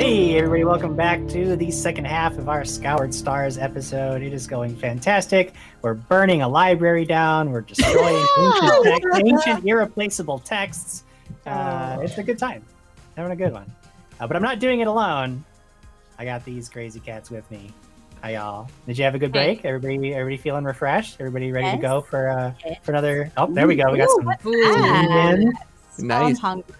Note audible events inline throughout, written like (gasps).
Hey, everybody, welcome back to the second half of our Scoured Stars episode. It is going fantastic. We're burning a library down, we're destroying (laughs) ancient, text, ancient irreplaceable texts. Uh, it's a good time. Having a good one. Uh, but I'm not doing it alone. I got these crazy cats with me. Hi, y'all. Did you have a good Hey. break? Everybody, everybody feeling refreshed? Everybody ready to go for uh, for another? Oh, there we go. We got Ooh, some. food. some that? in. I'm Nice. hungry.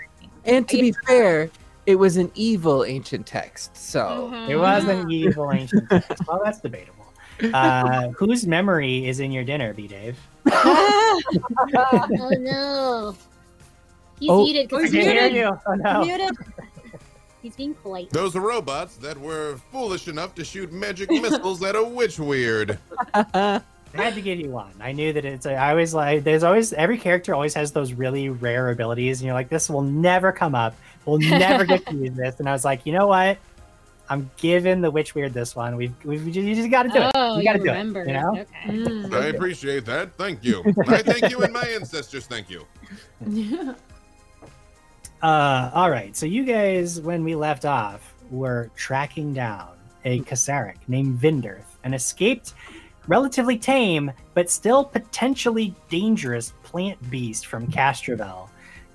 And to be fair, it was an evil ancient text. So It was an evil ancient text. Well, that's debatable. Uh, (laughs) whose memory is in your dinner, B Dave? (laughs) (laughs) oh no. He's Oh, muted I because he's muted. you. Oh no. muted. He's being polite. Those are robots that were foolish enough to shoot magic missiles at a witchwarper. I had to give you one. I knew that it's. A, I always like. There's always every character always has those really rare abilities, and you're like, this will never come up. We'll (laughs) never get to use this. And I was like, you know what? I'm giving the witchwarper this one. We've we've you just got to do it. Oh, you got to do remember. it. You know. Okay. I appreciate that. Thank you. (laughs) I thank you and my ancestors thank you. (laughs) Uh, all right. So you guys, when we left off, were tracking down a Kasaric named Vinderth, an escaped, relatively tame, but still potentially dangerous plant beast from Castrovel.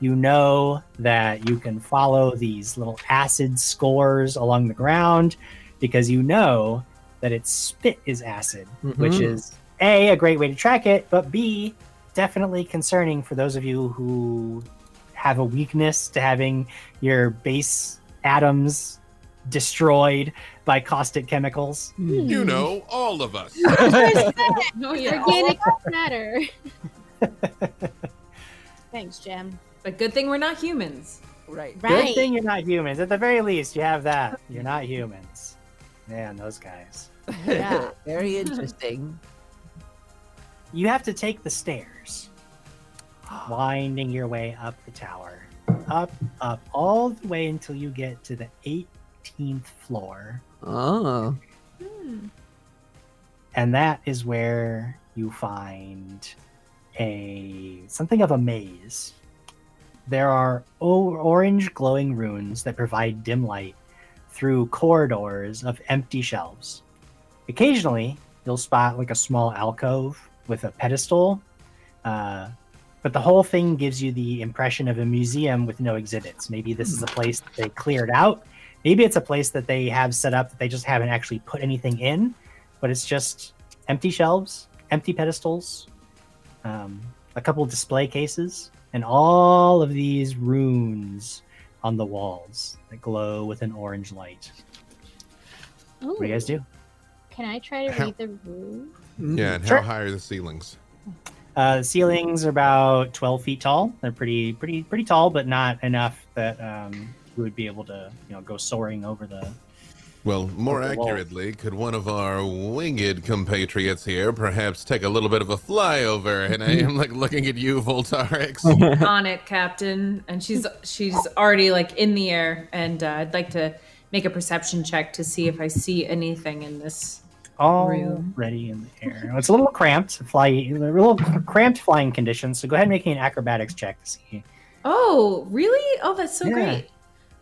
You know that you can follow these little acid scores along the ground because you know that its spit is acid, which Mhm. is A, a great way to track it, but B, definitely concerning for those of you who have a weakness to having your base atoms destroyed by caustic chemicals. You know, all of us. (laughs) Oh. Organic matter. (laughs) Thanks, Jem. But good thing we're not humans. right. Right. Good thing you're not humans. At the very least, you have that. You're not humans. Man, those guys. Yeah. (laughs) Very interesting. You have to take the stairs, (gasps) winding your way up the tower. Up, up, all the way until you get to the 18th floor. Oh. Hmm. and that is where you find a something of a maze. There are orange glowing runes that provide dim light through corridors of empty shelves. Occasionally, you'll spot like a small alcove with a pedestal, uh, but the whole thing gives you the impression of a museum with no exhibits. Maybe this is a place that they cleared out. Maybe it's a place that they have set up that they just haven't actually put anything in but it's just empty shelves, empty pedestals, um, a couple display cases, and all of these runes on the walls that glow with an orange light. Oh, What do you guys do? Can I try to How- read the room? Yeah, and Sure. how high are the ceilings? Uh, the ceilings are about 12 feet tall. They're pretty, pretty, pretty tall, but not enough that um, you would be able to, you know, go soaring over the. Well, more Over the wall. accurately, could one of our winged compatriots here perhaps take a little bit of a flyover? And I am like looking at you, Voltarix. (laughs) (laughs) on it, Captain. And she's she's already like in the air, and uh, I'd like to make a perception check to see if I see anything in this. Room. Already in the air. It's a little cramped, fly, a little cramped flying conditions. So go ahead and make me an acrobatics check to see. Oh, really? Oh, that's so Yeah. great.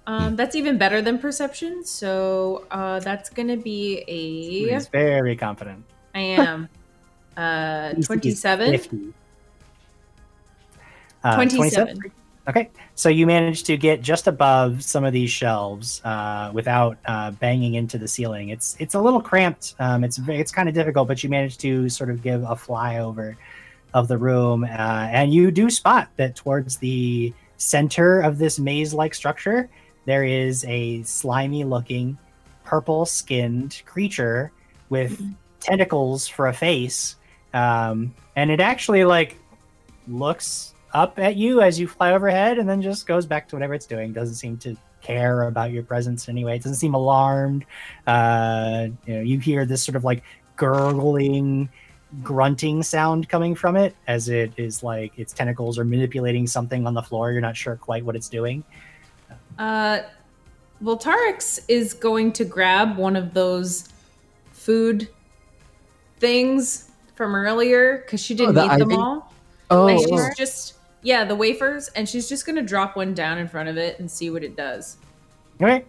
Um, that's even better than perception. So uh, that's gonna be a. He's very confident. I am. (laughs) Uh, He's- he's twenty-seven. Uh, 27. Okay, so you managed to get just above some of these shelves uh, without uh, banging into the ceiling. It's it's a little cramped. Um, it's it's kind of difficult, but you managed to sort of give a flyover of the room, uh, and you do spot that towards the center of this maze-like structure, there is a slimy-looking, purple-skinned creature with tentacles for a face, um, and it actually like looks up at you as you fly overhead and then just goes back to whatever it's doing. Doesn't seem to care about your presence anyway it doesn't seem alarmed. Uh you know you hear this sort of like gurgling grunting sound coming from it as it is like its tentacles are manipulating something on the floor. You're not sure quite what it's doing Uh, Voltarix is going to grab one of those food things from earlier because she didn't the eat them ivy? all. Oh, and oh. she's just yeah, the wafers, and she's just gonna drop one down in front of it and see what it does. okay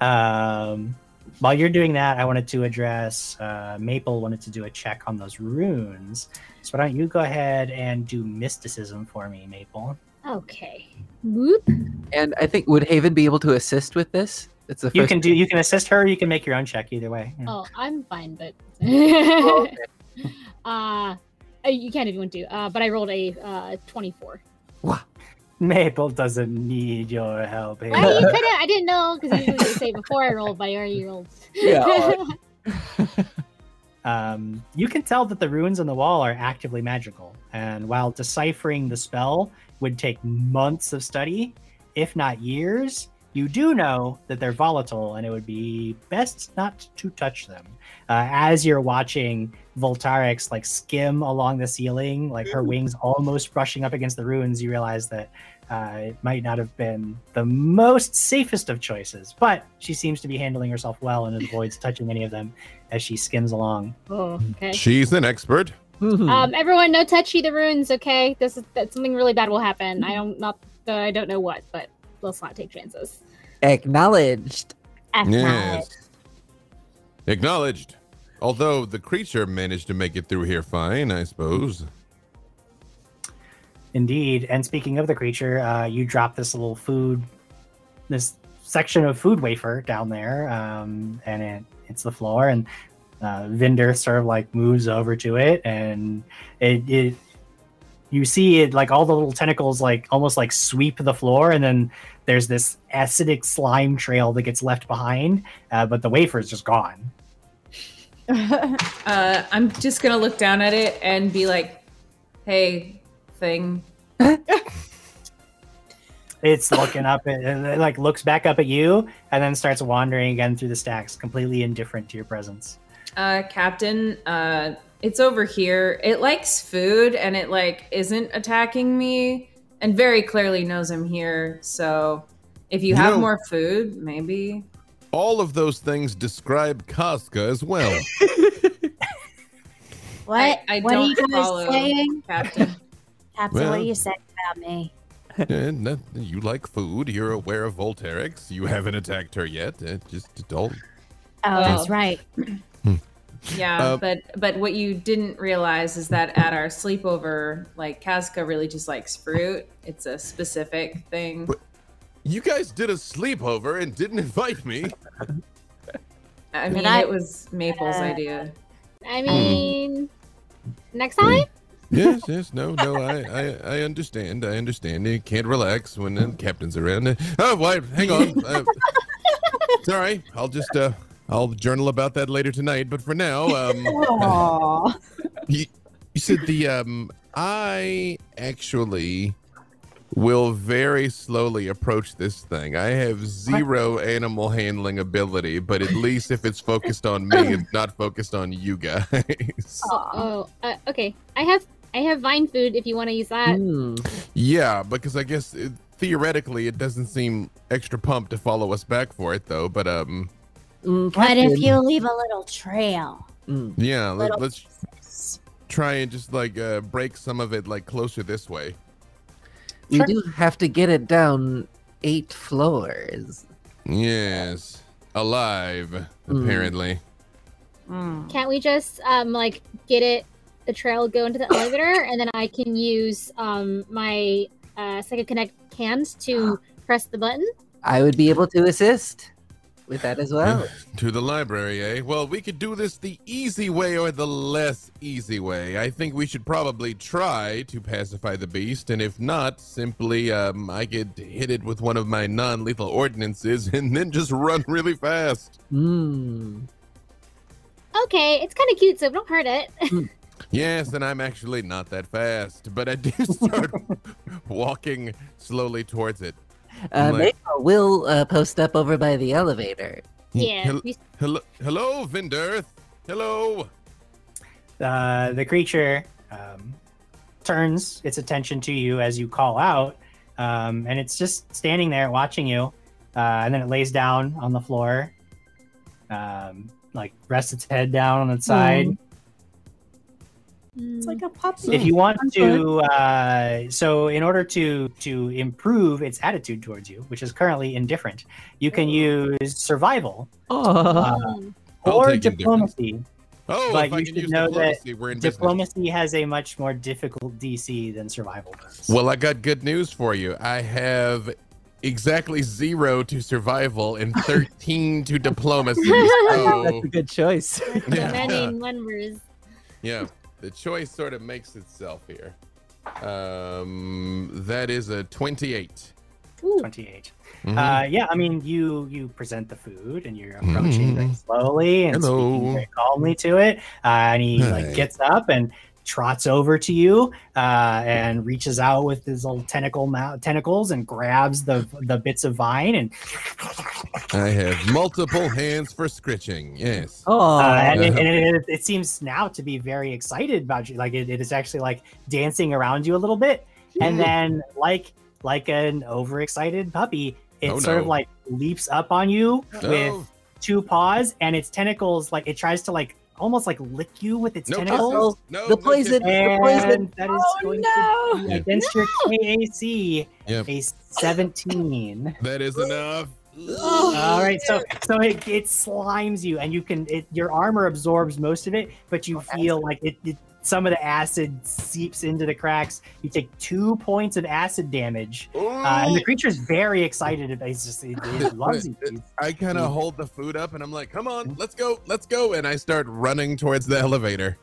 Um, while you're doing that, I wanted to address uh, Maple wanted to do a check on those runes. So why don't you go ahead and do mysticism for me, Maple? Okay. Whoop. And I think would Haven be able to assist with this? It's the You can do you can assist her. Or you can make your own check either way. Yeah. Oh, I'm fine, but Oh, (laughs) okay. uh, uh, you can if you want to. Uh, but I rolled a uh 24. Maple doesn't need your help. Well, you (laughs) could. I didn't know because I usually say before I rolled, but I already rolled. Yeah. (laughs) um, you can tell that the runes on the wall are actively magical. And while deciphering the spell would take months of study, if not years, you do know that they're volatile and it would be best not to touch them. Uh, as you're watching Voltarix like skim along the ceiling, like her wings almost brushing up against the runes, you realize that uh, it might not have been the most safest of choices, but she seems to be handling herself well and avoids touching any of them as she skims along. oh, okay. She's an expert. Hmm. Um, everyone, no touchy the runes. Okay, this is that something really bad will happen. I don't not that I don't know what, but let's not take chances. Acknowledged. Yes. Acknowledged. Although the creature managed to make it through here fine, I suppose. Indeed. And speaking of the creature, uh, you drop this little food, this section of food wafer down there, um, and it hits the floor. And uh, Vinder sort of like moves over to it, and it, it you see it like all the little tentacles like almost like sweep the floor, and then there's this acidic slime trail that gets left behind, uh, but the wafer is just gone. (laughs) Uh, I'm just gonna look down at it and be like, "Hey, thing." (laughs) It's looking up and it like looks back up at you, and then starts wandering again through the stacks, completely indifferent to your presence. Uh, Captain, uh, it's over here. It likes food and it like isn't attacking me, and very clearly knows I'm here. So, if you You have know- more food, maybe. All of those things describe Casca as well. (laughs) (laughs) What? I, I what are don't you guys saying? Captain. (laughs) Captain, what Well- are you saying about me? and that, you like food. You're aware of Volterix. You haven't attacked her yet. Uh, just don't. Oh, that's right. Yeah, Uh, but but what you didn't realize is that at our sleepover, like Casca really just likes fruit. It's a specific thing. But- You guys did a sleepover and didn't (laughs) invite me. I mean, I- it was Maple's Uh, idea. I mean, next time. yes, yes, no, no, I, I, I understand. I understand. You can't relax when the captain's around. Oh, wait, hang on. Uh, it's all right. I'll just, uh, I'll journal about that later tonight. But for now, um, (laughs) (laughs) you, you said the, um, I actually will very slowly approach this thing. I have zero animal handling ability, but at least if it's focused on me, it's (laughs) not focused on you guys. Oh, uh, okay. I have I have vine food if you want to use that. Hmm. Yeah, because I guess it, theoretically it doesn't seem extra pumped to follow us back for it though. But um, Mm, What if you leave a little trail? Mm. yeah, let, Little- let's try and just like uh, break some of it like closer this way. You Sure. do have to get it down eight floors. Yes, alive apparently. Mm. Can't we just um like get it the trail go into the elevator (coughs) and then I can use um my uh Psychokinetic hands to (gasps) press the button? I would be able to assist with that as well. To the library, eh? Well, we could do this the easy way or the less easy way. I think we should probably try to pacify the beast, and if not, simply um, I could hit it with one of my non-lethal ordinances (laughs) and then just run really fast. Hmm. Okay, it's kind of cute, so don't hurt it. (laughs) Yes, and I'm actually not that fast, but I do (laughs) start walking slowly towards it. Uh, Like- Maple will uh, post up over by the elevator. yeah. Hel- hello, hello, Vinderth. Hello. Uh, the creature um, turns its attention to you as you call out, um, and it's just standing there watching you. Uh, and then it lays down on the floor, um, like rests its head down on its side, It's like a puppy. if you want to uh, so in order to to improve its attitude towards you which is currently indifferent you can use survival Oh, Um, or diplomacy Oh, But you should use know that diplomacy, we're in diplomacy has a much more difficult dc than survival does Well, I got good news for you. I have exactly zero to survival and (laughs) 13 to diplomacy. (laughs) So, that's a good choice. yeah, Many numbers. yeah, the choice sort of makes itself here. Um, that is a 28. Ooh. 28 Mhm. uh yeah i mean you you present the food and you're approaching very slowly and Hello. speaking very calmly to it uh, and he Hi. like gets up and trots over to you uh, and reaches out with his little tentacle mouth tentacles and grabs the the bits of vine and I have multiple hands for scritching. Yes. Oh, uh, and, it, Uh-huh. and it, it seems now to be very excited about you like it, it is actually like dancing around you a little bit and then like like an overexcited puppy it Oh, sort of like leaps up on you with two paws and its tentacles like it tries to like almost like lick you with its no tentacles. No, the no poison. kisses. The poison. that is Oh, going no. to be against your (laughs) KAC Yep. a 17 That is enough. all right so so it, it slimes you and you can it your armor absorbs most of it but you feel like it, it some of the acid seeps into the cracks you take two points of acid damage uh, and the creature is very excited it's just (laughs) it loves I kind of hold the food up and I'm like, come on, let's go, let's go. And I start running towards the elevator.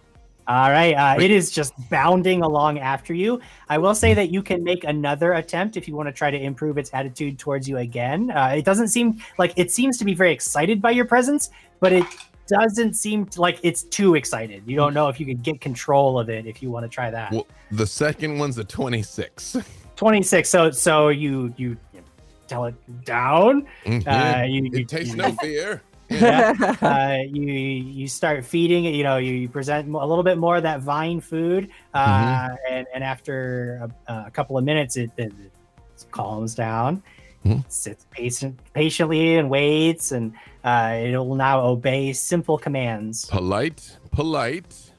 All right, uh, it is just bounding along after you. I will say that you can make another attempt if you want to try to improve its attitude towards you again. Uh, it doesn't seem like it seems to be very excited by your presence, but it doesn't seem to, like it's too excited. You don't know if you could get control of it if you want to try that. Well, the second one's a 26. (laughs) 26. So so you you tell it down. Mhm. Uh, you, you, it tastes you- no (laughs) fear. yeah. (laughs) uh, you you start feeding it. You know, you, you present a little bit more of that vine food, uh, Mm-hmm. and and after a, a couple of minutes, it, it, it calms down, Mhm. sits patient, patiently and waits, and uh, it will now obey simple commands. Polite, polite.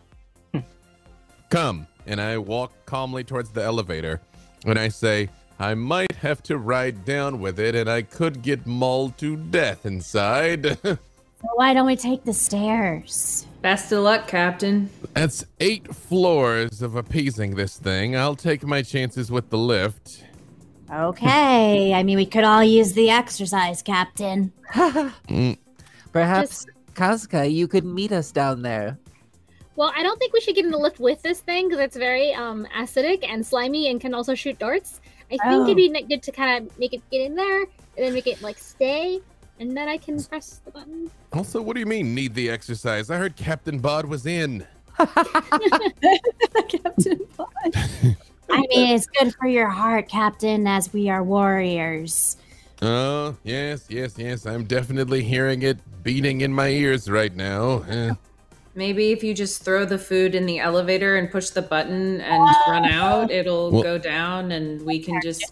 Come. And I walk calmly towards the elevator. And I say, I might have to ride down with it, and I could get mauled to death inside. (laughs) So why don't we take the stairs? Best of luck, Captain. That's eight floors of appeasing this thing. I'll take my chances with the lift. Okay. I mean, we could all use the exercise, Captain. (laughs) Mm, Perhaps Kazka, you could meet us down there. Well, I don't think we should get in the lift with this thing because it's very um acidic and slimy and can also shoot darts. I think Oh. it'd be good to kind of make it get in there and then make it like stay, and then I can press the button. Also, what do you mean, need the exercise? I heard Captain Bod was in. (laughs) (laughs) Captain Pod. I mean, it's good for your heart, Captain, as we are warriors. Oh, yes, yes, yes. I'm definitely hearing it beating in my ears right now. Eh. Maybe if you just throw the food in the elevator and push the button and run out, it'll Well- go down and we can just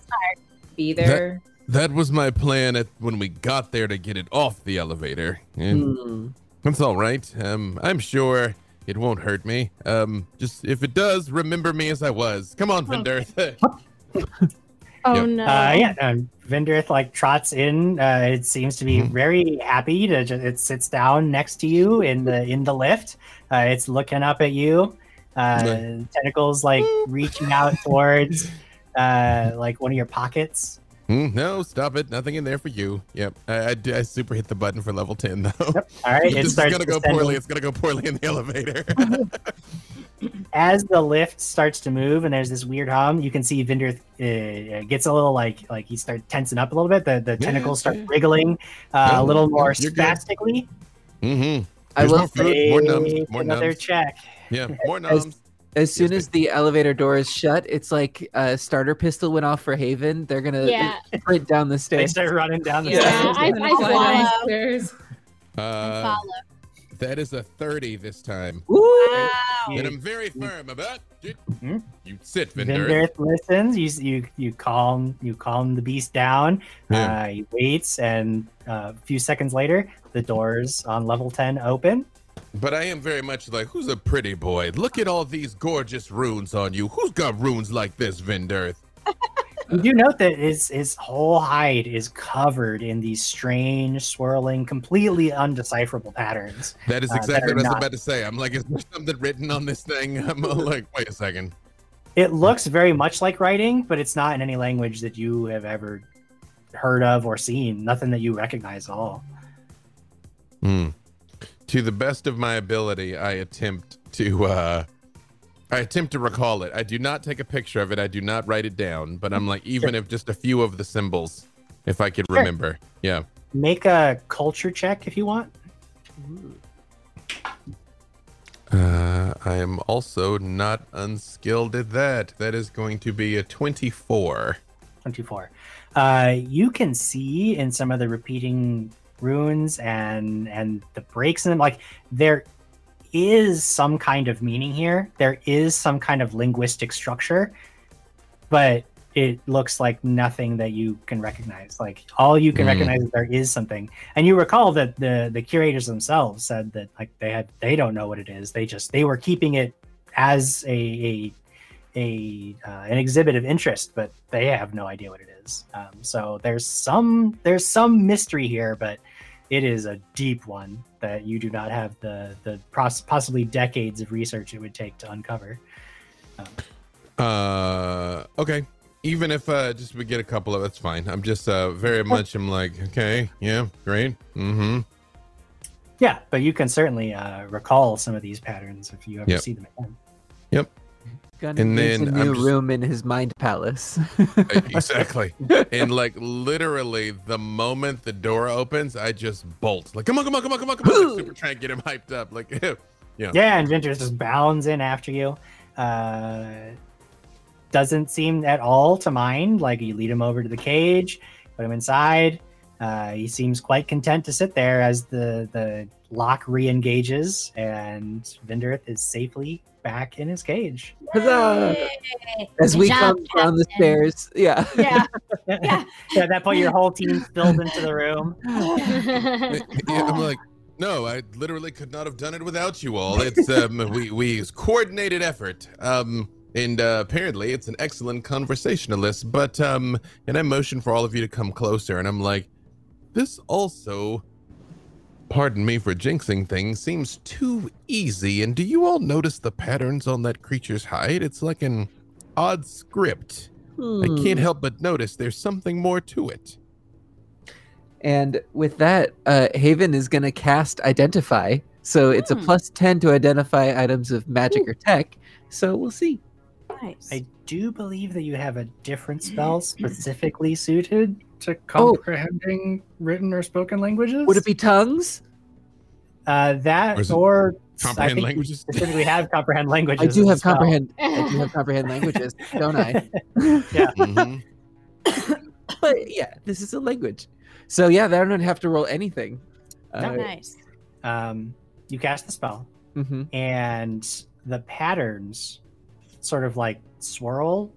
be there. That was my plan at when we got there to get it off the elevator. Eh, Hmm. That's all right. Um, I'm sure it won't hurt me. Um, just if it does, remember me as I was. Come on, Vindirth. Oh (laughs) (laughs) Yep. no! Uh, yeah, um, Vindirth like trots in. Uh, it seems to be Mhm. very happy to. Just, it sits down next to you in the in the lift. Uh, it's looking up at you. Uh, Nice. tentacles like reaching out towards uh, like one of your pockets. Hmm, no, stop it. Nothing in there for you. Yep. I super hit the button for level 10, though. Yep. All right, (laughs) it this is gonna go poorly. It's gonna go poorly in the elevator. (laughs) (laughs) as the lift starts to move and there's this weird hum, you can see Vindir uh, gets a little like like he starts tensing up a little bit. The the Yeah, tentacles start yeah. wriggling uh, Yeah, a little more you're spastically. mm-hmm. I There's will more food, more numbs, more another numbs. check. Yeah, more As- numbs. As soon Yes, as the elevator door is shut, it's like a starter pistol went off for Haven. They're gonna yeah, sprint down the stairs. They start running down the Yeah, stairs. I- I'm I follow. downstairs. Uh, Follow. that is a 30 this time. Wow. And I'm very firm about it. Hmm? You sit, Vindir. Vindirth listens. You you you calm you calm the beast down. Yeah. Uh, he waits, and uh, a few seconds later, the doors on level ten open, But I am very much like, who's a pretty boy? Look at all these gorgeous runes on you. Who's got runes like this, Vindirth? You do note that his his whole hide is covered in these strange, swirling, completely undecipherable patterns. That is Uh, that exactly what I was not- about to say. I'm like, is there something written on this thing? (laughs) I'm like, wait a second. It looks very much like writing, but it's not in any language that you have ever heard of or seen. Nothing that you recognize at all. Hmm. To the best of my ability, I attempt to uh I attempt to recall it. I do not take a picture of it. I do not write it down, but I'm like even if just a few of the symbols if I could Sure. remember. Yeah. Make a culture check if you want. Uh I am also not unskilled at that. That is going to be a 24. 24. Uh, you can see in some of the repeating runes and and the breaks in them, like there is some kind of meaning here. There is some kind of linguistic structure, but it looks like nothing that you can recognize. Like all you can Hmm. recognize is there is something. And you recall that the the curators themselves said that like they had they don't know what it is. They just they were keeping it as a a a uh, an exhibit of interest, but they have no idea what it is. Um, so there's some there's some mystery here, but it is a deep one that you do not have the the pos- possibly decades of research it would take to uncover. Uh okay. Even if uh just we get a couple of that's fine. I'm just uh very much I'm like, okay, yeah, great. Mm-hmm. Yeah, but you can certainly uh, recall some of these patterns if you ever Yep. see them again. Gunny And needs then a I'm new just- room in his mind palace. (laughs) exactly. and like literally the moment the door opens, I just bolt. Like, come on, come on, come on, come on, come on. Like, super (laughs) trying to get him hyped up. Like, (laughs) yeah. Yeah, and Vinter just bounds in after you. Uh, doesn't seem at all to mind. Like you lead him over to the cage, put him inside. Uh, he seems quite content to sit there as the the lock re-engages, and Vinderith is safely back in his cage. Huzzah! Yay. As Good we job, come down the stairs. Yeah. Yeah. (laughs) yeah. At that point, your whole team spills into the room. Yeah, I'm like, no, I literally could not have done it without you all. It's um we we it's coordinated effort. Um and uh, apparently it's an excellent conversationalist, but um and I motion for all of you to come closer and I'm like, this also pardon me for jinxing things, seems too easy. And do you all notice the patterns on that creature's hide? It's like an odd script. I can't Hmm. help but notice there's something more to it. And with that, uh, Haven is going to cast Identify. So it's a Hmm. plus 10 to identify items of magic or tech. So we'll see. Nice. I do believe that you have a different (gasps) spell specifically suited to comprehending written or spoken languages. Would it be tongues? Uh, that Or or comprehend I think languages? You specifically have comprehend languages. I do have a spell. comprehend. I do (laughs) have comprehend languages, don't I? (laughs) Mhm. (coughs) But yeah, this is a language. So yeah, they don't have to roll anything. No. Uh, nice. Um, you cast the spell, mhm. and the patterns sort of like swirl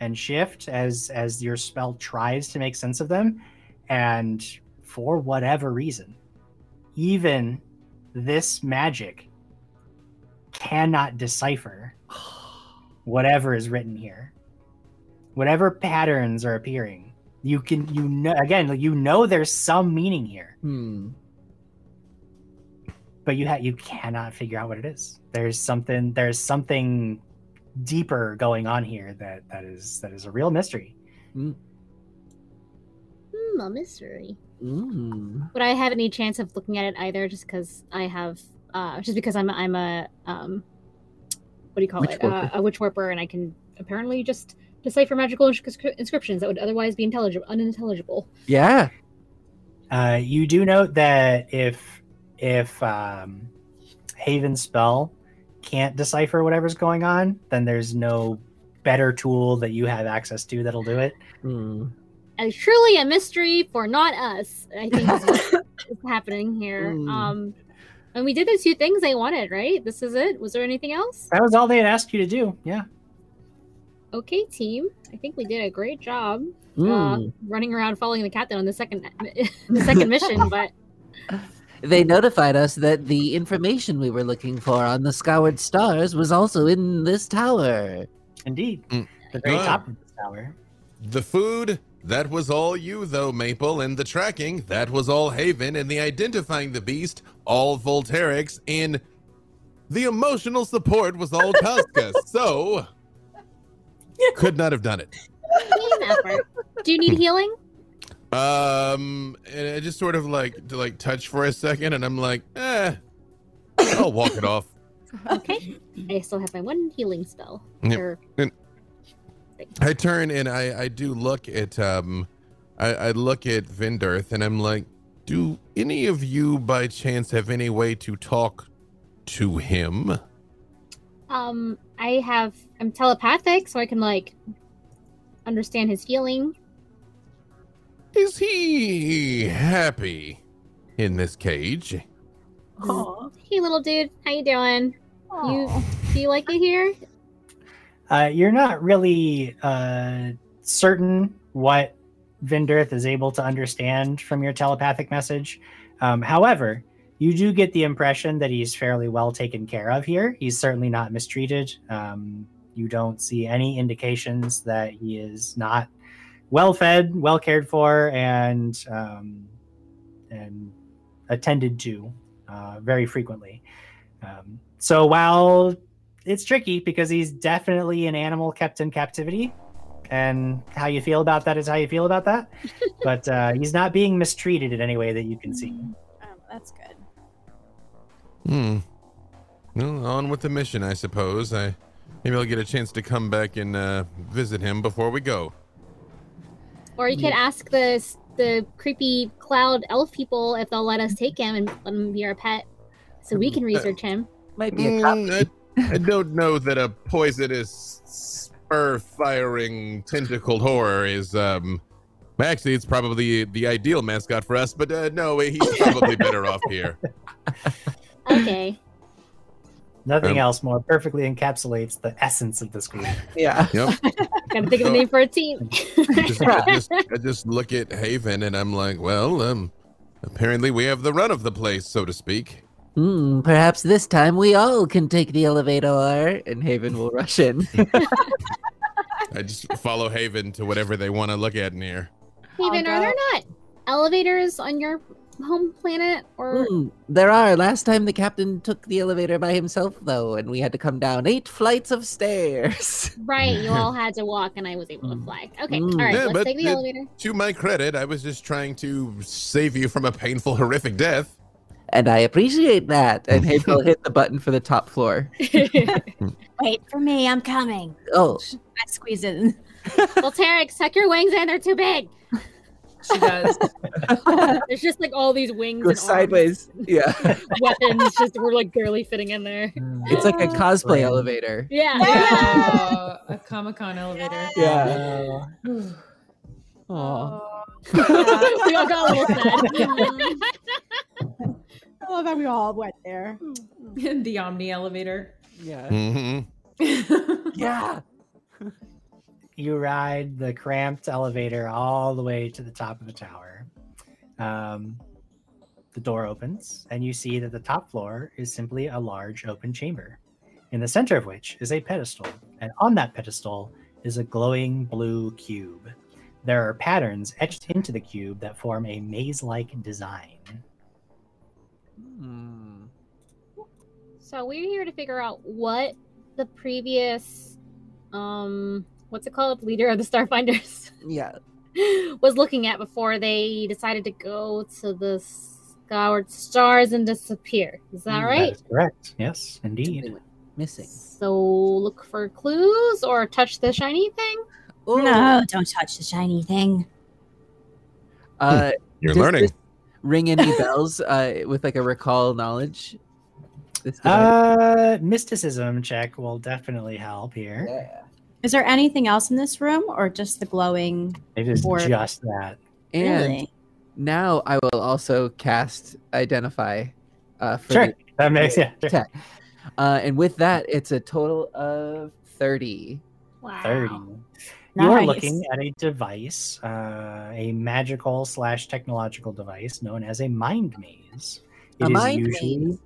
and shift as as your spell tries to make sense of them, and for whatever reason, even this magic cannot decipher (sighs) whatever is written here. Whatever patterns are appearing, you can you know again you know there's some meaning here. Hmm. but you ha- you cannot figure out what it is. There's something there's something deeper going on here that that is that is a real mystery. Hmm, a mystery. Mm. Would I have any chance of looking at it either? Just because I have, uh, just because I'm I'm a um, what do you call Witch it? Uh, a witch warper, and I can apparently just decipher magical inscriptions that would otherwise be intelligible, unintelligible. Yeah. Uh, you do note that if if um, Haven's spell can't decipher whatever's going on, then there's no better tool that you have access to that'll do it. Hmm. And truly a mystery for not us. I think is what (laughs) is happening here. Mm. Um, and we did the two things they wanted, right? This is it. Was there anything else? That was all they had asked you to do. Yeah. Okay, team. I think we did a great job. uh, Mm. running around following the captain on the second (laughs) the second mission, (laughs) but they notified us that the information we were looking for on the Scoured Stars was also in this tower. Indeed, Mm. the very Good. top of the tower. The food, that was all you, though, Maple, and the tracking, that was all Haven, and the identifying the beast, all Volterix, and the emotional support was all Casca. (laughs) so, could not have done it. Do you need (laughs) healing? Um, and I just sort of like to like touch for a second, and I'm like, eh, I'll walk it off. (laughs) Okay. I still have my one healing spell. Yep. Or- I turn and I I do look at um, I I look at Vindirth, and I'm like, do any of you by chance have any way to talk to him? Um, I have I'm telepathic, so I can like understand his feeling. Is he happy in this cage? Hey, little dude, how you doing? You do you like it here? Uh, you're not really uh, certain what Vindirth is able to understand from your telepathic message. Um, however, you do get the impression that he's fairly well taken care of here. He's certainly not mistreated. Um, you don't see any indications that he is not well fed, well cared for, and um, and attended to uh, very frequently. Um, so while it's tricky because he's definitely an animal kept in captivity, and how you feel about that is how you feel about that. (laughs) but uh, he's not being mistreated in any way that you can see. Oh, that's good. Hmm. Well, on with the mission, I suppose. I maybe I'll get a chance to come back and uh, visit him before we go. Or you could ask the the creepy cloud elf people if they'll let us take him and let him be our pet, so we can research him. Might be a cop. Mm, I, I (laughs) don't know that a poisonous, spur-firing, tentacled horror is. um Actually, it's probably the ideal mascot for us, but uh, no, he's probably better off here. (laughs) Okay. Nothing Um, else more perfectly encapsulates the essence of this group. Yeah. Yep. (laughs) Gotta think of a name for a team. just, I, (laughs) just, I just look at Haven and I'm like, well, um, apparently we have the run of the place, so to speak. Hmm, perhaps this time we all can take the elevator, and Haven will rush in. (laughs) I just follow Haven to whatever they want to look at near. here. Even are there not elevators on your home planet or Hmm, there are. Last time the captain took the elevator by himself, though, and we had to come down eight flights of stairs. (laughs) right? You all (laughs) had to walk, and I was able to fly. Okay, Mm. all right. Yeah, let's take the it- elevator. To my credit, I was just trying to save you from a painful, horrific death. And I appreciate that. And Haven (laughs) will hit the button for the top floor. Wait for me, I'm coming. Oh, I squeeze it in. well, Tarek, suck your wings in. They're too big. She does. (laughs) There's just like all these wings go and arms, sideways. Yeah. (laughs) weapons. Just we're like barely fitting in there. (laughs) It's like a cosplay elevator. Yeah. Oh, a Comic Con elevator. Yeah. Oh. (sighs) Aw. we all got a little sad. I love how we all went there. the Omni elevator. Yeah. hmm Yeah. You ride the cramped elevator all the way to the top of the tower. Um, the door opens, and you see that the top floor is simply a large open chamber, in the center of which is a pedestal. And on that pedestal is a glowing blue cube. There are patterns etched into the cube that form a maze like design. Hmm. So we're here to figure out what the previous, um, what's it called, leader of the Starfinders (laughs) Yeah. was looking at before they decided to go to the Scoured Stars and disappear. Is that Mm, right? That is correct. Yes, indeed. Missing. So look for clues or touch the shiny thing. Ooh. No, don't touch the shiny thing. Uh, You're does learning. this ring any (laughs) bells uh, with like a recall knowledge? This? Uh, mysticism check will definitely help here. yeah. Is there anything else in this room or just the glowing? It is Or- just that. And really? now I will also cast identify. Uh, for Sure, the that makes yeah. sure. Uh, and with that, it's a total of thirty. Wow. 30. You are looking at a device, uh, a magical slash technological device known as a mind maze. It A is mind usually maze.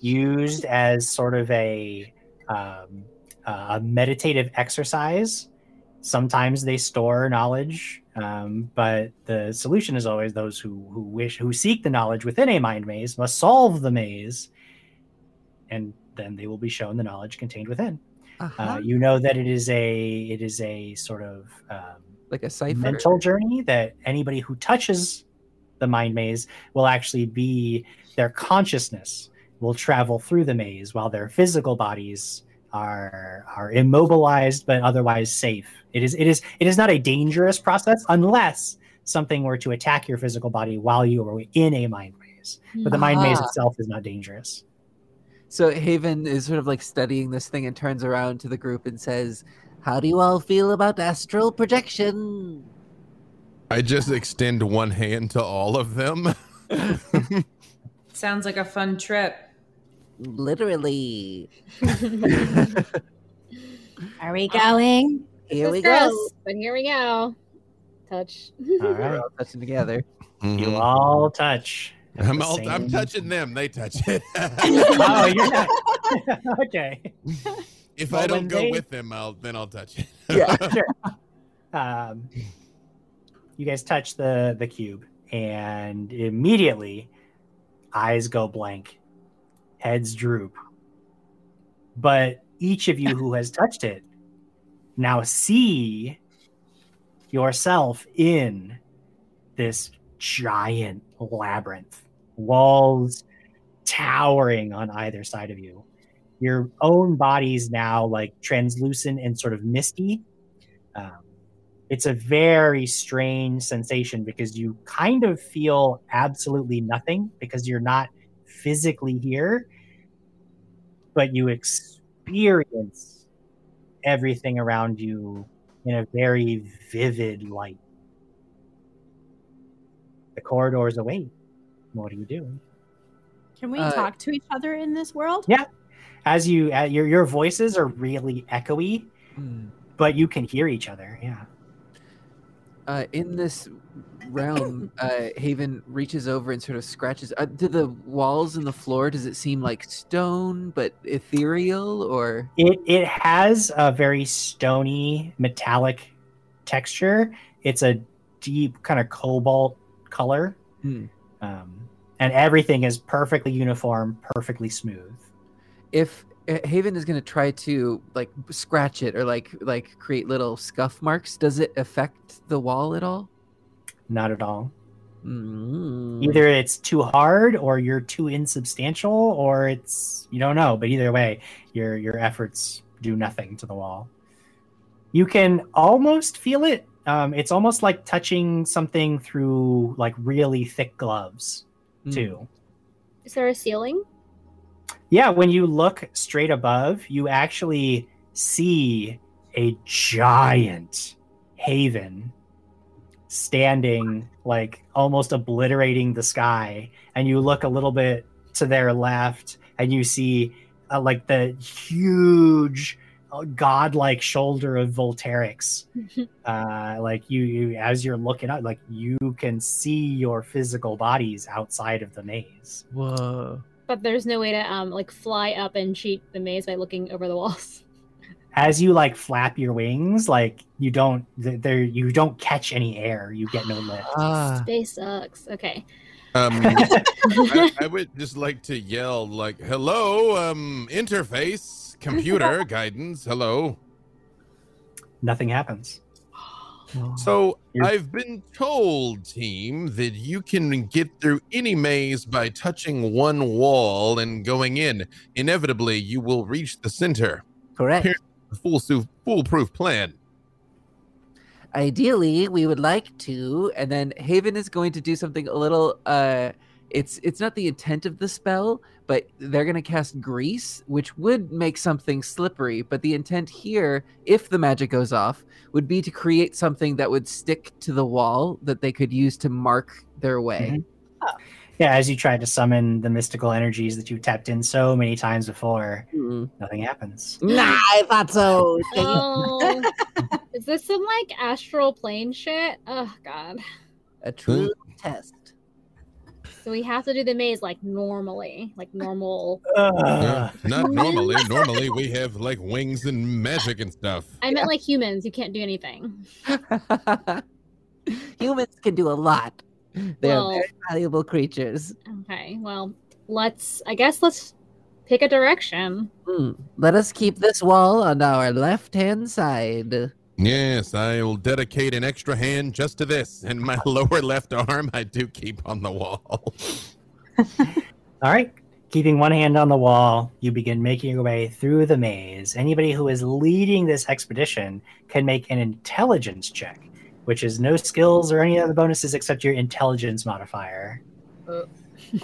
used as sort of a um, a meditative exercise. Sometimes they store knowledge, um, but the solution is always those who who wish who seek the knowledge within a mind maze must solve the maze, and then they will be shown the knowledge contained within. Uh-huh. Uh, you know that it is a it is a sort of um, like a cipher. mental journey that anybody who touches the mind maze will actually be their consciousness will travel through the maze while their physical bodies are are immobilized but otherwise safe it is it is it is not a dangerous process unless something were to attack your physical body while you were in a mind maze but the mind maze itself is not dangerous So Haven is sort of like studying this thing and turns around to the group and says, "How do you all feel about astral projection?" I just extend one hand to all of them. (laughs) Sounds like a fun trip. Literally. (laughs) Are we going? Here we Gross, go. But here we go. Touch. all We're all touching together. you Mhm. all touch I'm, the all, I'm touching them. They touch it. (laughs) oh you're not (laughs) okay if Well, I don't go they- with them, I'll then I'll touch it. Yeah. sure. Um, you guys touch the the cube, and immediately eyes go blank, heads droop. But each of you who has touched it now see yourself in this giant labyrinth, walls towering on either side of you. Your own body's now like translucent and sort of misty. Um, it's a very strange sensation because you kind of feel absolutely nothing because you're not physically here, but you experience everything around you in a very vivid light. The corridors away. What are you doing? Can we Uh, talk to each other in this world? Yeah. As you, uh, your your voices are really echoey, Hmm. but you can hear each other. Yeah. Uh, in this realm, uh, Haven reaches over and sort of scratches. Uh, do the walls and the floor? Does it seem like stone but ethereal, or It it has a very stony metallic texture. It's a deep kind of cobalt color, Hmm. um, and everything is perfectly uniform, perfectly smooth. if uh, Haven is going to try to like scratch it or like like create little scuff marks? Does it affect the wall at all? Not at all. Mm. Either it's too hard, or you're too insubstantial, or it's you don't know. But either way, your your efforts do nothing to the wall. You can almost feel it. Um, it's almost like touching something through like really thick gloves Hmm. too. Is there a ceiling? Yeah, when you look straight above, you actually see a giant haven standing, like almost obliterating the sky. And you look a little bit to their left, and you see uh, like the huge, uh, godlike shoulder of Volterix. (laughs) uh, like you, you, as you're looking up, like you can see your physical bodies outside of the maze. Whoa. But there's no way to um like fly up and cheat the maze by looking over the walls. As you like flap your wings like you don't there you don't catch any air you get no (sighs) lift Ah. Space sucks. Okay. Um, (laughs) I, I would just like to yell like, "Hello, um, interface, computer (laughs) guidance, hello." nothing happens (gasps) So You're- I've been told, team, that you can get through any maze by touching one wall and going in. Inevitably, you will reach the center. Correct. Here- The full foolproof plan. Ideally, we would like to, and then Haven is going to do something a little. uh It's it's not the intent of the spell, but they're going to cast grease, which would make something slippery. But the intent here, if the magic goes off, would be to create something that would stick to the wall that they could use to mark their way. Yeah as you try to summon the mystical energies that you've tapped in so many times before Mm. nothing happens Nah, I thought so. (laughs) Oh, (laughs) is this some like astral plane shit? Oh god. A true test. So we have to do the maze like normally, like normal. Uh, Ugh. not normally. normally we have like wings and magic and stuff. I meant like humans. You can't do anything. (laughs) Humans can do a lot. (laughs) They're very valuable creatures. Okay. Well, let's. I guess let's pick a direction. Hmm. Let us keep this wall on our left hand side. Yes, I will dedicate an extra hand just to this, and my (laughs) lower left arm I do keep on the wall. (laughs) All right. Keeping one hand on the wall, you begin making your way through the maze. Anybody who is leading this expedition can make an intelligence check, which is no skills or any other bonuses except your intelligence modifier. (laughs)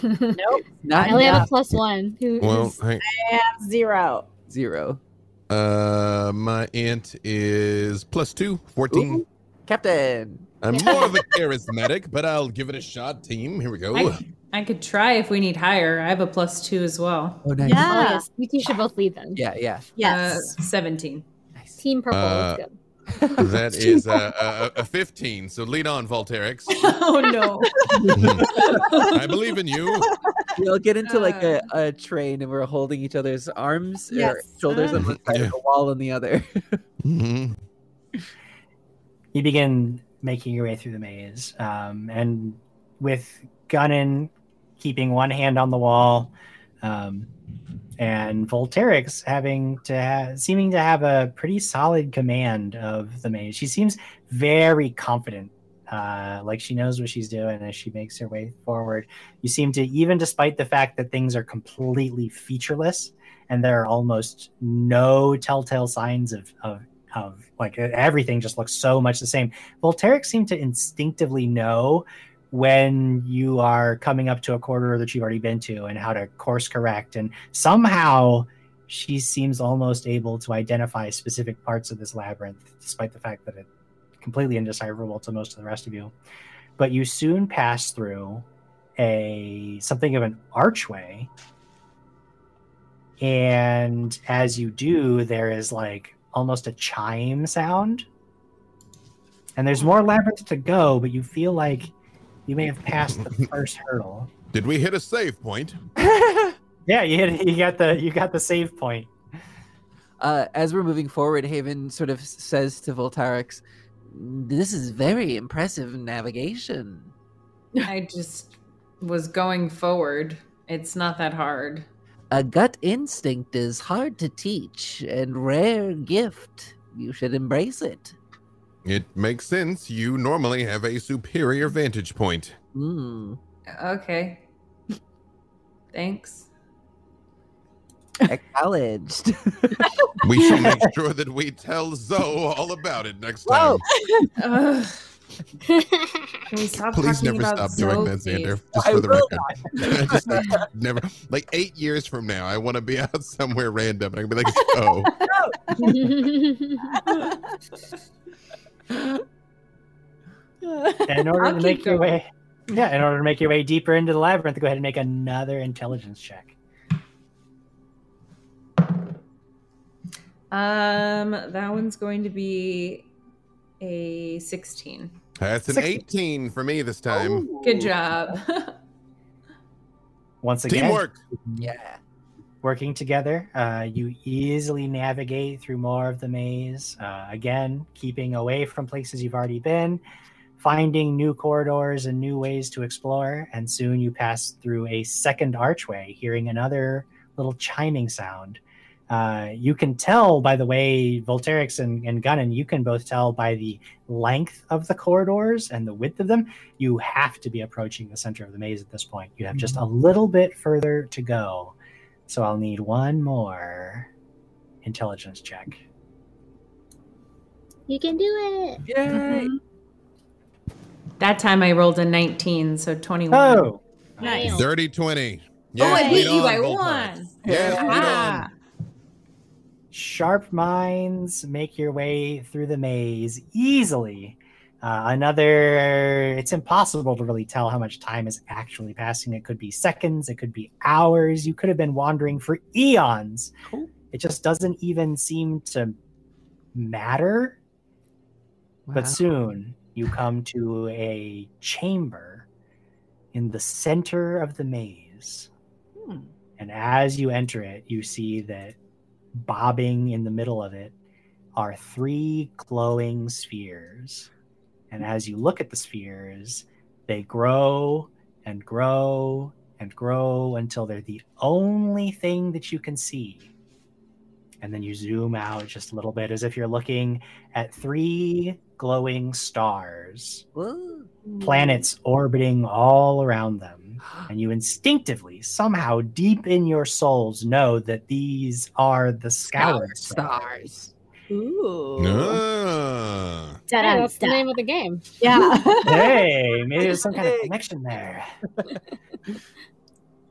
Nope. Not I only have a plus one. Who Well, is- I, I have zero. zero. uh, my ant is plus two, 14. Ooh. Captain. I'm more of a charismatic, but I'll give it a shot, team. Here we go. I, I could try if we need higher. I have a plus two as well. Oh, nice. Oh, Yeah. yes. You two should both lead then. Yeah, yeah. Yes. Uh, 17. Nice. Team purple. Uh, Let's go. That (laughs) is a, a, a 15. So lead on, Volterix. (laughs) oh no. (laughs) I believe in you. We'll get into like a, Uh. a train and we're holding each other's arms or Yes. shoulders on one side Yeah. and the wall on the other. Mhm. You begin making your way through the maze, um, and with Gunnan keeping one hand on the wall, um, and Volterix having to ha- seeming to have a pretty solid command of the maze. She seems very confident, uh, like she knows what she's doing as she makes her way forward. You seem to, even despite the fact that things are completely featureless and there are almost no telltale signs of of of like everything just looks so much the same. Volterix seemed to instinctively know when you are coming up to a corridor that you've already been to and how to course correct. And somehow she seems almost able to identify specific parts of this labyrinth, despite the fact that it's completely indecipherable to most of the rest of you. But you soon pass through a something of an archway. And as you do, there is like almost a chime sound. And there's more labyrinth to go, but you feel like you may have passed the (laughs) first hurdle. Did we hit a save point? (laughs) Yeah, you hit, you got the you got the save point. Uh, as we're moving forward, Haven sort of says to Volterix, This is very impressive navigation. I just was going forward. It's not that hard. A gut instinct is hard to teach and rare gift. You should embrace it. It makes sense. You normally have a superior vantage point. Hmm. Okay. Thanks. Acknowledged. (laughs) We shall make (laughs) sure that we tell Zoe all about it next time. Whoa. Ugh. Can we stop Please never about stop doing that, Xander. Just I for the record. (laughs) just like, never. Like eight years from now, I want to be out somewhere random and I can be like, oh, In order I'll to make keep your way, yeah, in order to make your way deeper into the labyrinth, go ahead and make another intelligence check. Um, that one's going to be a 16. that's an 16. 18 for me this time. Good job. Once again, Teamwork. Yeah. Working together, uh, you easily navigate through more of the maze. Uh, again, keeping away from places you've already been, finding new corridors and new ways to explore. And soon you pass through a second archway, hearing another little chiming sound. Uh, you can tell by the way Volterix and, and Gunnan, you can both tell by the length of the corridors and the width of them. You have to be approaching the center of the maze at this point. You have just a little bit further to go. So I'll need one more intelligence check. you can do it. Yay. that time I rolled a 19, so 21. Oh, Nice. Dirty 20. Oh, I beat you on, by Volterix. one. Yes, lead Ah. sharp minds make your way through the maze easily. Uh, another, it's impossible to really tell how much time is actually passing. It could be seconds, it could be hours. You could have been wandering for eons. Cool. It just doesn't even seem to matter. Wow. But soon you come to a chamber in the center of the maze. Hmm. And as you enter it, you see that bobbing in the middle of it are three glowing spheres. And as you look at the spheres, they grow and grow and grow until they're the only thing that you can see. And then you zoom out just a little bit as if you're looking at three glowing stars, Whoa. planets orbiting all around them. (gasps) And you instinctively, somehow deep in your souls, know that these are the scoured stars. Ooh. Ah. Yeah, Da-da, that's the name of the game. Yeah. (laughs) hey, maybe there's some kind of connection there.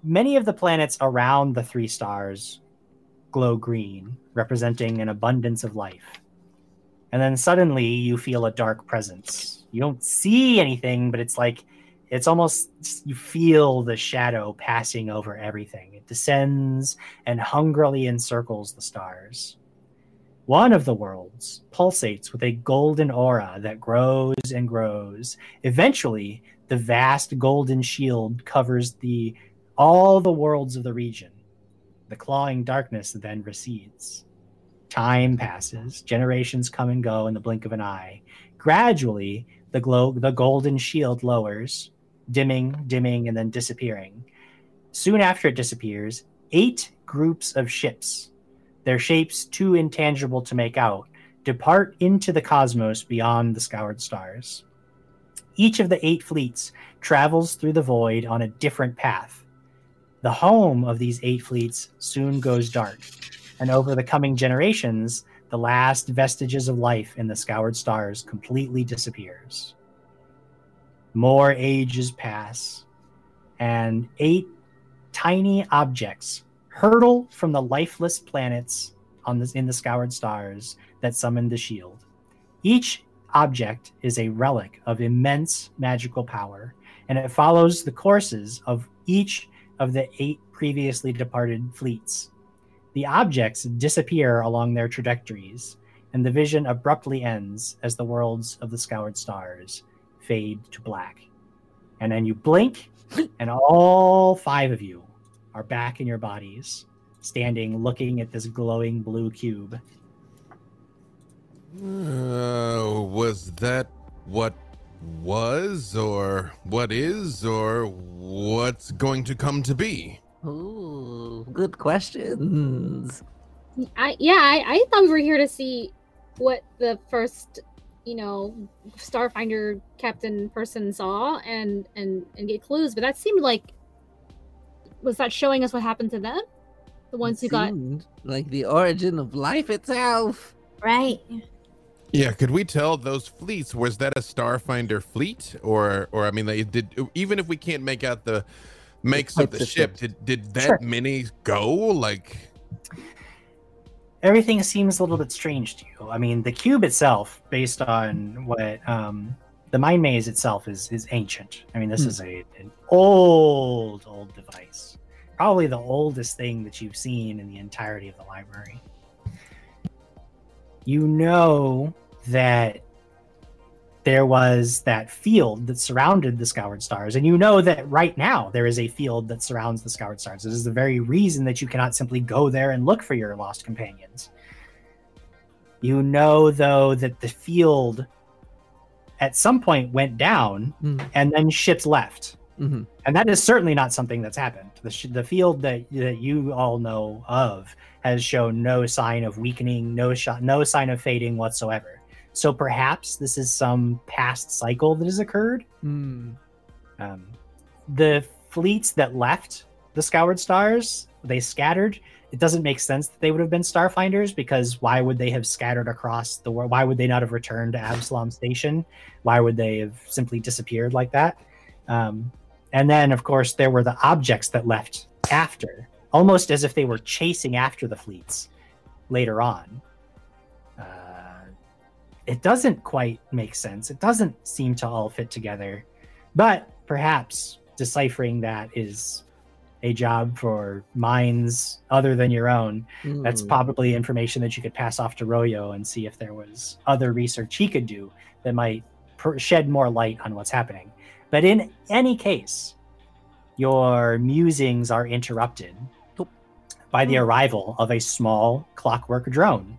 Many of the planets around the three stars glow green, representing an abundance of life. And then suddenly you feel a dark presence. You don't see anything, but it's like it's almost you feel the shadow passing over everything. It descends and hungrily encircles the stars. One of the worlds pulsates with a golden aura that grows and grows. Eventually, the vast golden shield covers the all the worlds of the region. The clawing darkness then recedes. Time passes, generations come and go in the blink of an eye. Gradually, the glow the golden shield lowers, dimming, dimming, and then disappearing. Soon after it disappears, eight groups of ships, their shapes too intangible to make out, depart into the cosmos beyond the scoured stars. Each of the eight fleets travels through the void on a different path. The home of these eight fleets soon goes dark, and over the coming generations, the last vestiges of life in the scoured stars completely disappears. More ages pass, and eight tiny objects hurtle from the lifeless planets on in the scoured stars that summon the shield. Each object is a relic of immense magical power, and it follows the courses of each of the eight previously departed fleets. The objects disappear along their trajectories, and the vision abruptly ends as the worlds of the scoured stars fade to black. And then you blink, and all five of you are back in your bodies, standing looking at this glowing blue cube. Uh, was that what was, or what is, or what's going to come to be? Ooh, good questions. I yeah, I, I thought we were here to see what the first, you know, Starfinder captain person saw and and and get clues, but that seemed like was that showing us what happened to them? The ones who got like the origin of life itself. Right. Yeah, could we tell those fleets? Was that a Starfinder fleet, or, or I mean, like, did even if we can't make out the makes of types the ship, ships. did did that Sure. many go? Like, everything seems a little bit strange to you. I mean, the cube itself, based on what um, the mind maze itself is, is ancient. I mean, this Hmm. is a an old, old device, probably the oldest thing that you've seen in the entirety of the library. You know that there was that field that surrounded the scoured stars and you know that right now there is a field that surrounds the scoured stars this is the very reason that you cannot simply go there and look for your lost companions you know though that the field at some point went down Mm. and then ships left Mhm. and that is certainly not something that's happened the, sh- the field that, that you all know of has shown no sign of weakening no shot no sign of fading whatsoever so perhaps this is some past cycle that has occurred Hmm. um, the fleets that left the scoured stars they scattered it doesn't make sense that they would have been starfinders because why would they have scattered across the world why would they not have returned to absalom station? Why would they have simply disappeared like that? Um, and then of course there were the objects that left after almost as if they were chasing after the fleets later on. Uh, it doesn't quite make sense. It doesn't seem to all fit together. But perhaps deciphering that is a job for minds other than your own. That's Hmm. probably information that you could pass off to Royo and see if there was other research he could do that might per- shed more light on what's happening. But in any case, your musings are interrupted by the arrival of a small clockwork drone.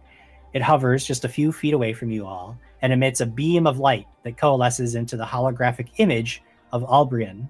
It hovers just a few feet away from you all and emits a beam of light that coalesces into the holographic image of Albrian.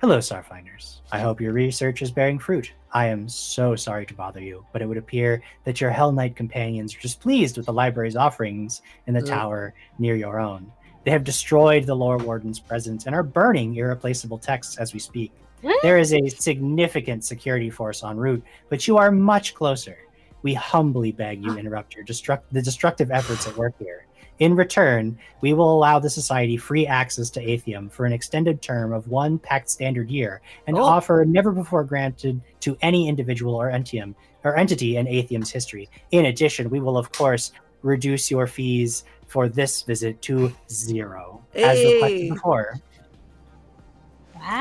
Hello, Starfinders. I hope your research is bearing fruit. I am so sorry to bother you, but it would appear that your Hell Knight companions are displeased with the library's offerings in the Ugh. tower near your own. They have destroyed the Lore Warden's presence and are burning irreplaceable texts as we speak. What? There is a significant security force en route, but you are much closer. We humbly beg you (gasps) interrupt your destruct- the destructive efforts at work here. In return, we will allow the Society free access to Atheum for an extended term of one Pact Standard year, and Oh. offer never before granted to any individual or entium or entity in Atheum's history. In addition, we will of course reduce your fees for this visit to zero, as requested before.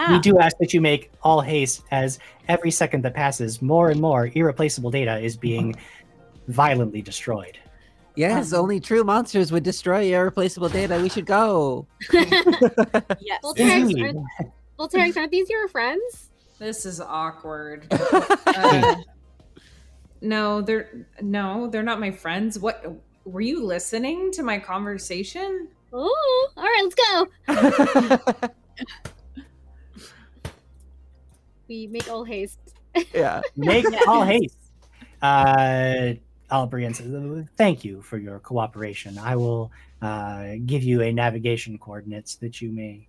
We do ask that you make all haste, as every second that passes, more and more irreplaceable data is being violently destroyed. Yes, only true monsters would destroy irreplaceable data. We should go. Yes. Volterix, Indeed. aren't, Volterix, aren't these your friends? This is awkward. (laughs) Uh, (laughs) no, they're no, they're not my friends. What were you listening to my conversation? Oh, all right, let's go. (laughs) We make all haste. yeah. Make all haste. Uh, Albrian says, "Thank you for your cooperation. I will uh, give you a navigation coordinates that you may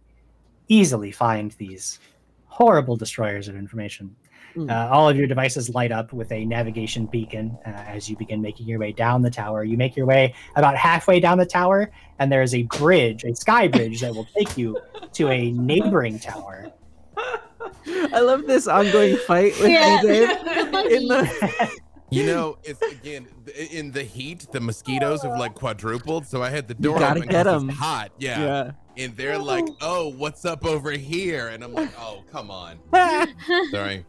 easily find these horrible destroyers of information." Mm. Uh, all of your devices light up with a navigation beacon uh, as you begin making your way down the tower. You make your way about halfway down the tower, and there is a bridge, a sky bridge, that will take you to a neighboring tower. I love this ongoing fight with Yeah. you, Dave. (laughs) In the You know, (laughs) it's again in the heat. The mosquitoes have like quadrupled, so I had the door gotta open. get 'cause 'em. It's hot, yeah. yeah. And they're like, "Oh, what's up over here?" And I'm like, "Oh, come on." (laughs) Sorry,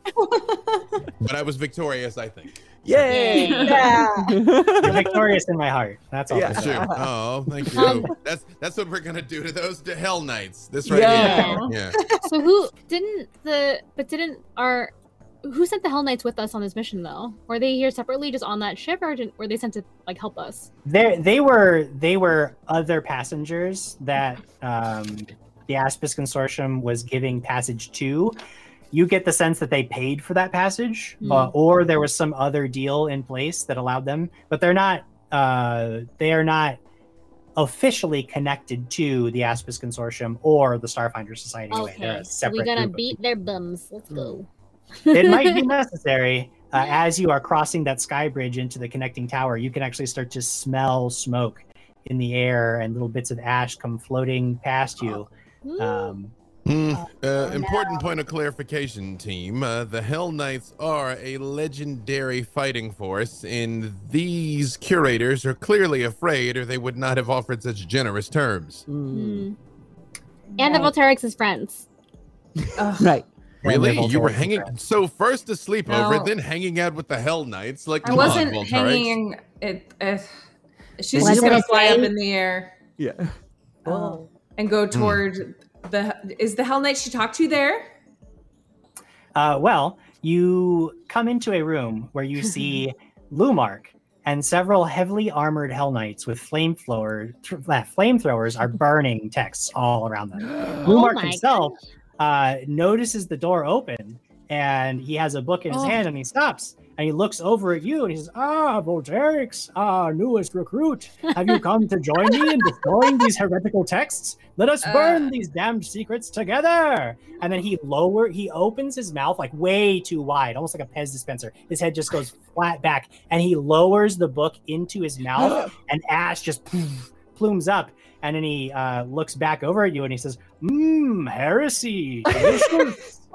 but I was victorious. I think. Yay! Yeah. (laughs) You're victorious in my heart. That's all. Yeah. I'm. Sure. Oh, thank you. Um, that's that's what we're gonna do to those to Hell Knights. This right Yeah. here. Yeah. So who didn't the but didn't our who sent the Hell Knights with us on this mission though? Were they here separately, just on that ship, or did, were they sent to like help us? They they were they were other passengers that um, the Aspis Consortium was giving passage to. You get the sense that they paid for that passage, Hmm. uh, or there was some other deal in place that allowed them. But they're not. Uh, they are not officially connected to the Aspis Consortium or the Starfinder Society. Anyway, they're Okay, a separate gotta group beat their bums. Let's go. It might be necessary uh, as you are crossing that sky bridge into the connecting tower you can actually start to smell smoke in the air and little bits of ash come floating past you um, Hmm, uh, Oh, important point of clarification, team. Uh, the Hell Knights are a legendary fighting force, and these curators are clearly afraid, or they would not have offered such generous terms. Mm. And the Volterix's friends. Right. And their Really? You were hanging friends. so first a sleepover, No. then hanging out with the Hell Knights. Like, I wasn't on, hanging. It. Uh, she's Was just gonna fly up in the air Yeah. Oh. and go toward the. Is the Hell Knight she talked to there? uh, well you come into a room where you see (laughs) lumark and several heavily armored hell knights with flamethrower th- uh, flamethrowers are burning texts all around them (gasps) Oh Lumark my himself uh, notices the door open and he has a book in his Oh. hand and he stops and he looks over at you and he says, Ah, Volterix, our newest recruit. Have you come to join me in destroying these heretical texts? Let us burn Uh. these damned secrets together. And then he lower he opens his mouth like way too wide, almost like a Pez dispenser. His head just goes flat back and he lowers the book into his mouth (gasps) and ash just poof, plumes up. And then he uh, looks back over at you and he says, Mmm, heresy. (laughs)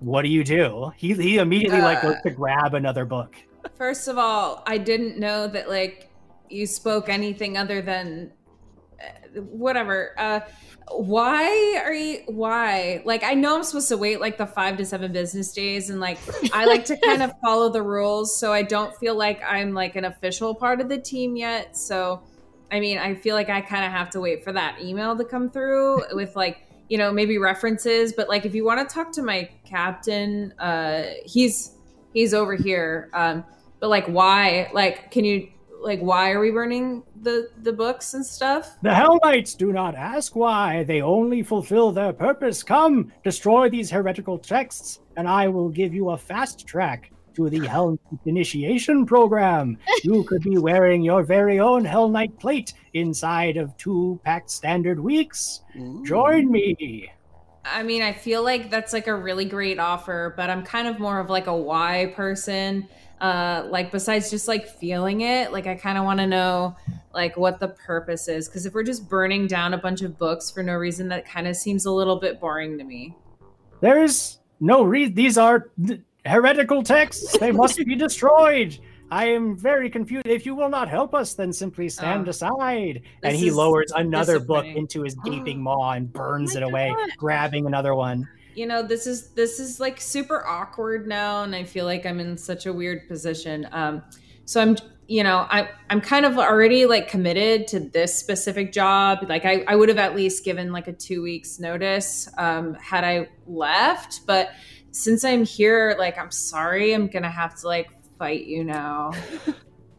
what do you do? He, he immediately like Uh. goes to grab another book. First of all, I didn't know that like you spoke anything other than uh, whatever. Uh why are you why? Like I know I'm supposed to wait like the 5 to 7 business days and like I like to kind of (laughs) follow the rules so I don't feel like I'm like an official part of the team yet. So I mean, I feel like I kind of have to wait for that email to come through with like you know, maybe references. But like, if you want to talk to my captain, uh, he's he's over here. Um, but like, why? Like, can you like why are we burning the the books and stuff? The Hell Knights do not ask why. They only fulfill their purpose. Come, destroy these heretical texts, and I will give you a fast track to the Hell Knight initiation program. You could be wearing your very own Hell Knight plate inside of two Pact Standard weeks. Join me. I mean, I feel like that's like a really great offer, but I'm kind of more of like a why person. Uh, like besides just like feeling it, like I kind of want to know like what the purpose is. Because if we're just burning down a bunch of books for no reason, that kind of seems a little bit boring to me. There's no reason. These are th- heretical texts. They must be destroyed. I am very confused. If you will not help us, then simply stand Oh. aside. And he lowers another book into his gaping (gasps) maw and burns it away, God. grabbing another one. You know, this is this is like super awkward now, and I feel like I'm in such a weird position. Um, so I'm, you know, I I'm kind of already like committed to this specific job. Like I I would have at least given like a two weeks notice um, had I left, but since I'm here, like I'm sorry, I'm gonna have to like fight you now. (laughs)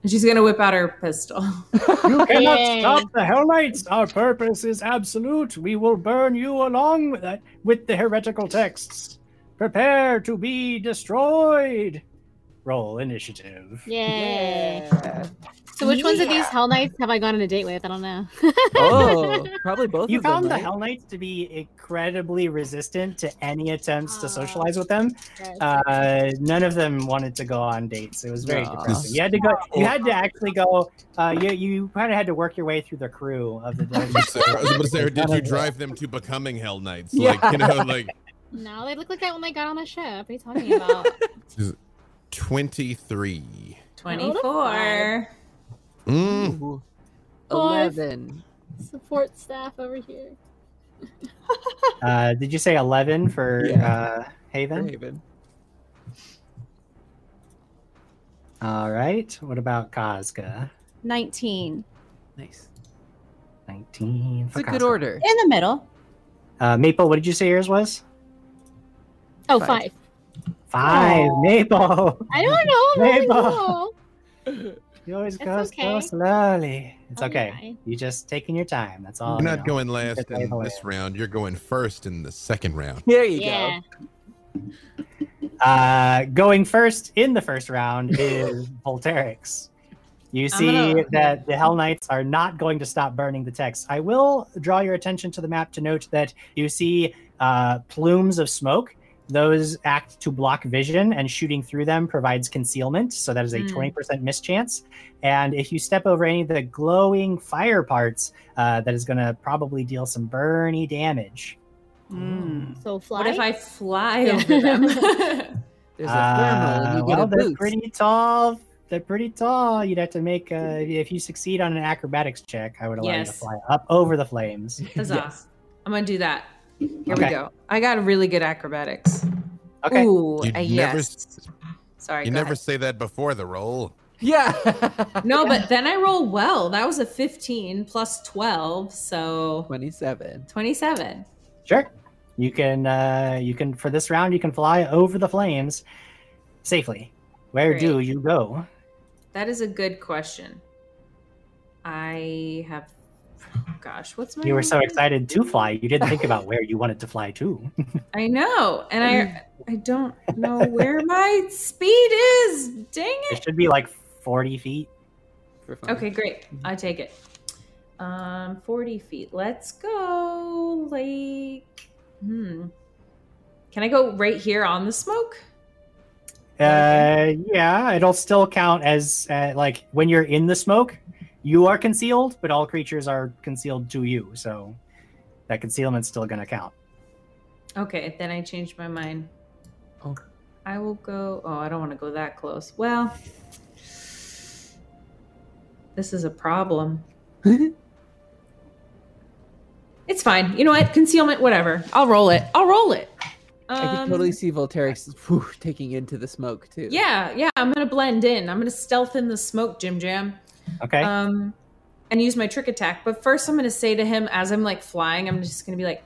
and she's gonna whip out her pistol. (laughs) You cannot Yay. stop the Hell Knights. Our purpose is absolute. We will burn you along with, that, with the heretical texts. Prepare to be destroyed. Roll initiative. Yay. Yeah. So which ones of these Hell Knights have I gone on a date with? I don't know. Oh, (laughs) probably both You of them. You found the right? Hell Knights to be incredibly resistant to any attempts to socialize with them. Uh, none of them wanted to go on dates. It was very Aw. depressing. You had to go. You had to actually go. Uh, you you kind of had to work your way through the crew of the. I was about to say, did you (laughs) drive them to becoming Hell Knights? Yeah. Like, you know, like (laughs) no, they look like that when they got on the ship. What are you talking about? 23. Twenty four. Mm. Ooh. Five. Eleven. Support staff over here. (laughs) Uh, did you say eleven for Yeah. uh, Haven? Raven. All right. What about Kazka? 19. Nice. Nineteen. It's for a good Kazka. order. In the middle. Uh, Maple, what did you say yours was? Oh, Five. five. Five. Maple. I don't know. I'm really Mabel. low. You always It's go so okay. slowly. It's Oh, okay. yeah. You just taking your time. That's all. You're you not know. going last Good in this live. round. You're going first in the second round. There you Yeah. Uh, going first in the first round is (laughs) Volterix. You see gonna- that the Hell Knights are not going to stop burning the text. I will draw your attention to the map to note that you see uh, plumes of smoke. Those act to block vision, and shooting through them provides concealment. So that is a Hmm. 20% miss chance. And if you step over any of the glowing fire parts, uh, that is going to probably deal some burny damage. Mm. So fly. What if I fly Yeah. over them? (laughs) (laughs) There's a thermal, Uh, you well, a they're boost. pretty tall. They're pretty tall. You'd have to make uh, if you succeed on an acrobatics check. I would allow you to fly up over the flames. (laughs) Huzzah. Yes. I'm gonna do that. Here we go. I got really good acrobatics. Okay. Ooh, You a never, yes. Sorry. you go never ahead. say that before the roll. Yeah. (laughs) No, but then I roll well. That was a 15 plus 12, so 27. 27. Sure. You can uh, you can for this round you can fly over the flames safely. Where do you go? That is a good question. I have. Oh gosh, what's my? You were so excited to fly, you didn't think about where you wanted to fly to. (laughs) I know, and I I don't know where my speed is. Dang it. It should be like forty feet. Okay, great. I take it. Um, 40 feet. Let's go. Like, hmm. Can I go right here on the smoke? Uh, yeah, it'll still count as uh, like when you're in the smoke, you are concealed, but all creatures are concealed to you. So that concealment's still going to count. Okay, then I changed my mind. Oh. I will go. Oh, I don't want to go that close. Well, this is a problem. (laughs) it's fine. You know what? Concealment, whatever. I'll roll it. I'll roll it. I can Um, totally see Volterix whew, taking into the smoke too. Yeah, yeah. I'm gonna blend in. I'm gonna stealth in the smoke, Jim Jam. Okay. um and use my trick attack but first i'm going to say to him as i'm like flying i'm just going to be like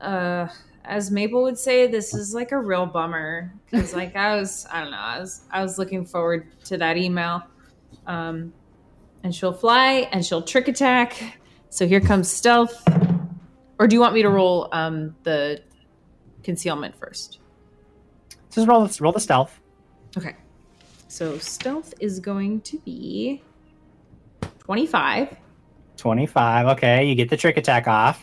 uh, as Maple would say, this is like a real bummer because, like, I was, I don't know, I was, I was looking forward to that email. Um, and she'll fly and she'll trick attack. So here comes stealth. Or do you want me to roll um, the concealment first? Just roll roll the stealth. Okay. So stealth is going to be 25. 25. Okay, you get the trick attack off.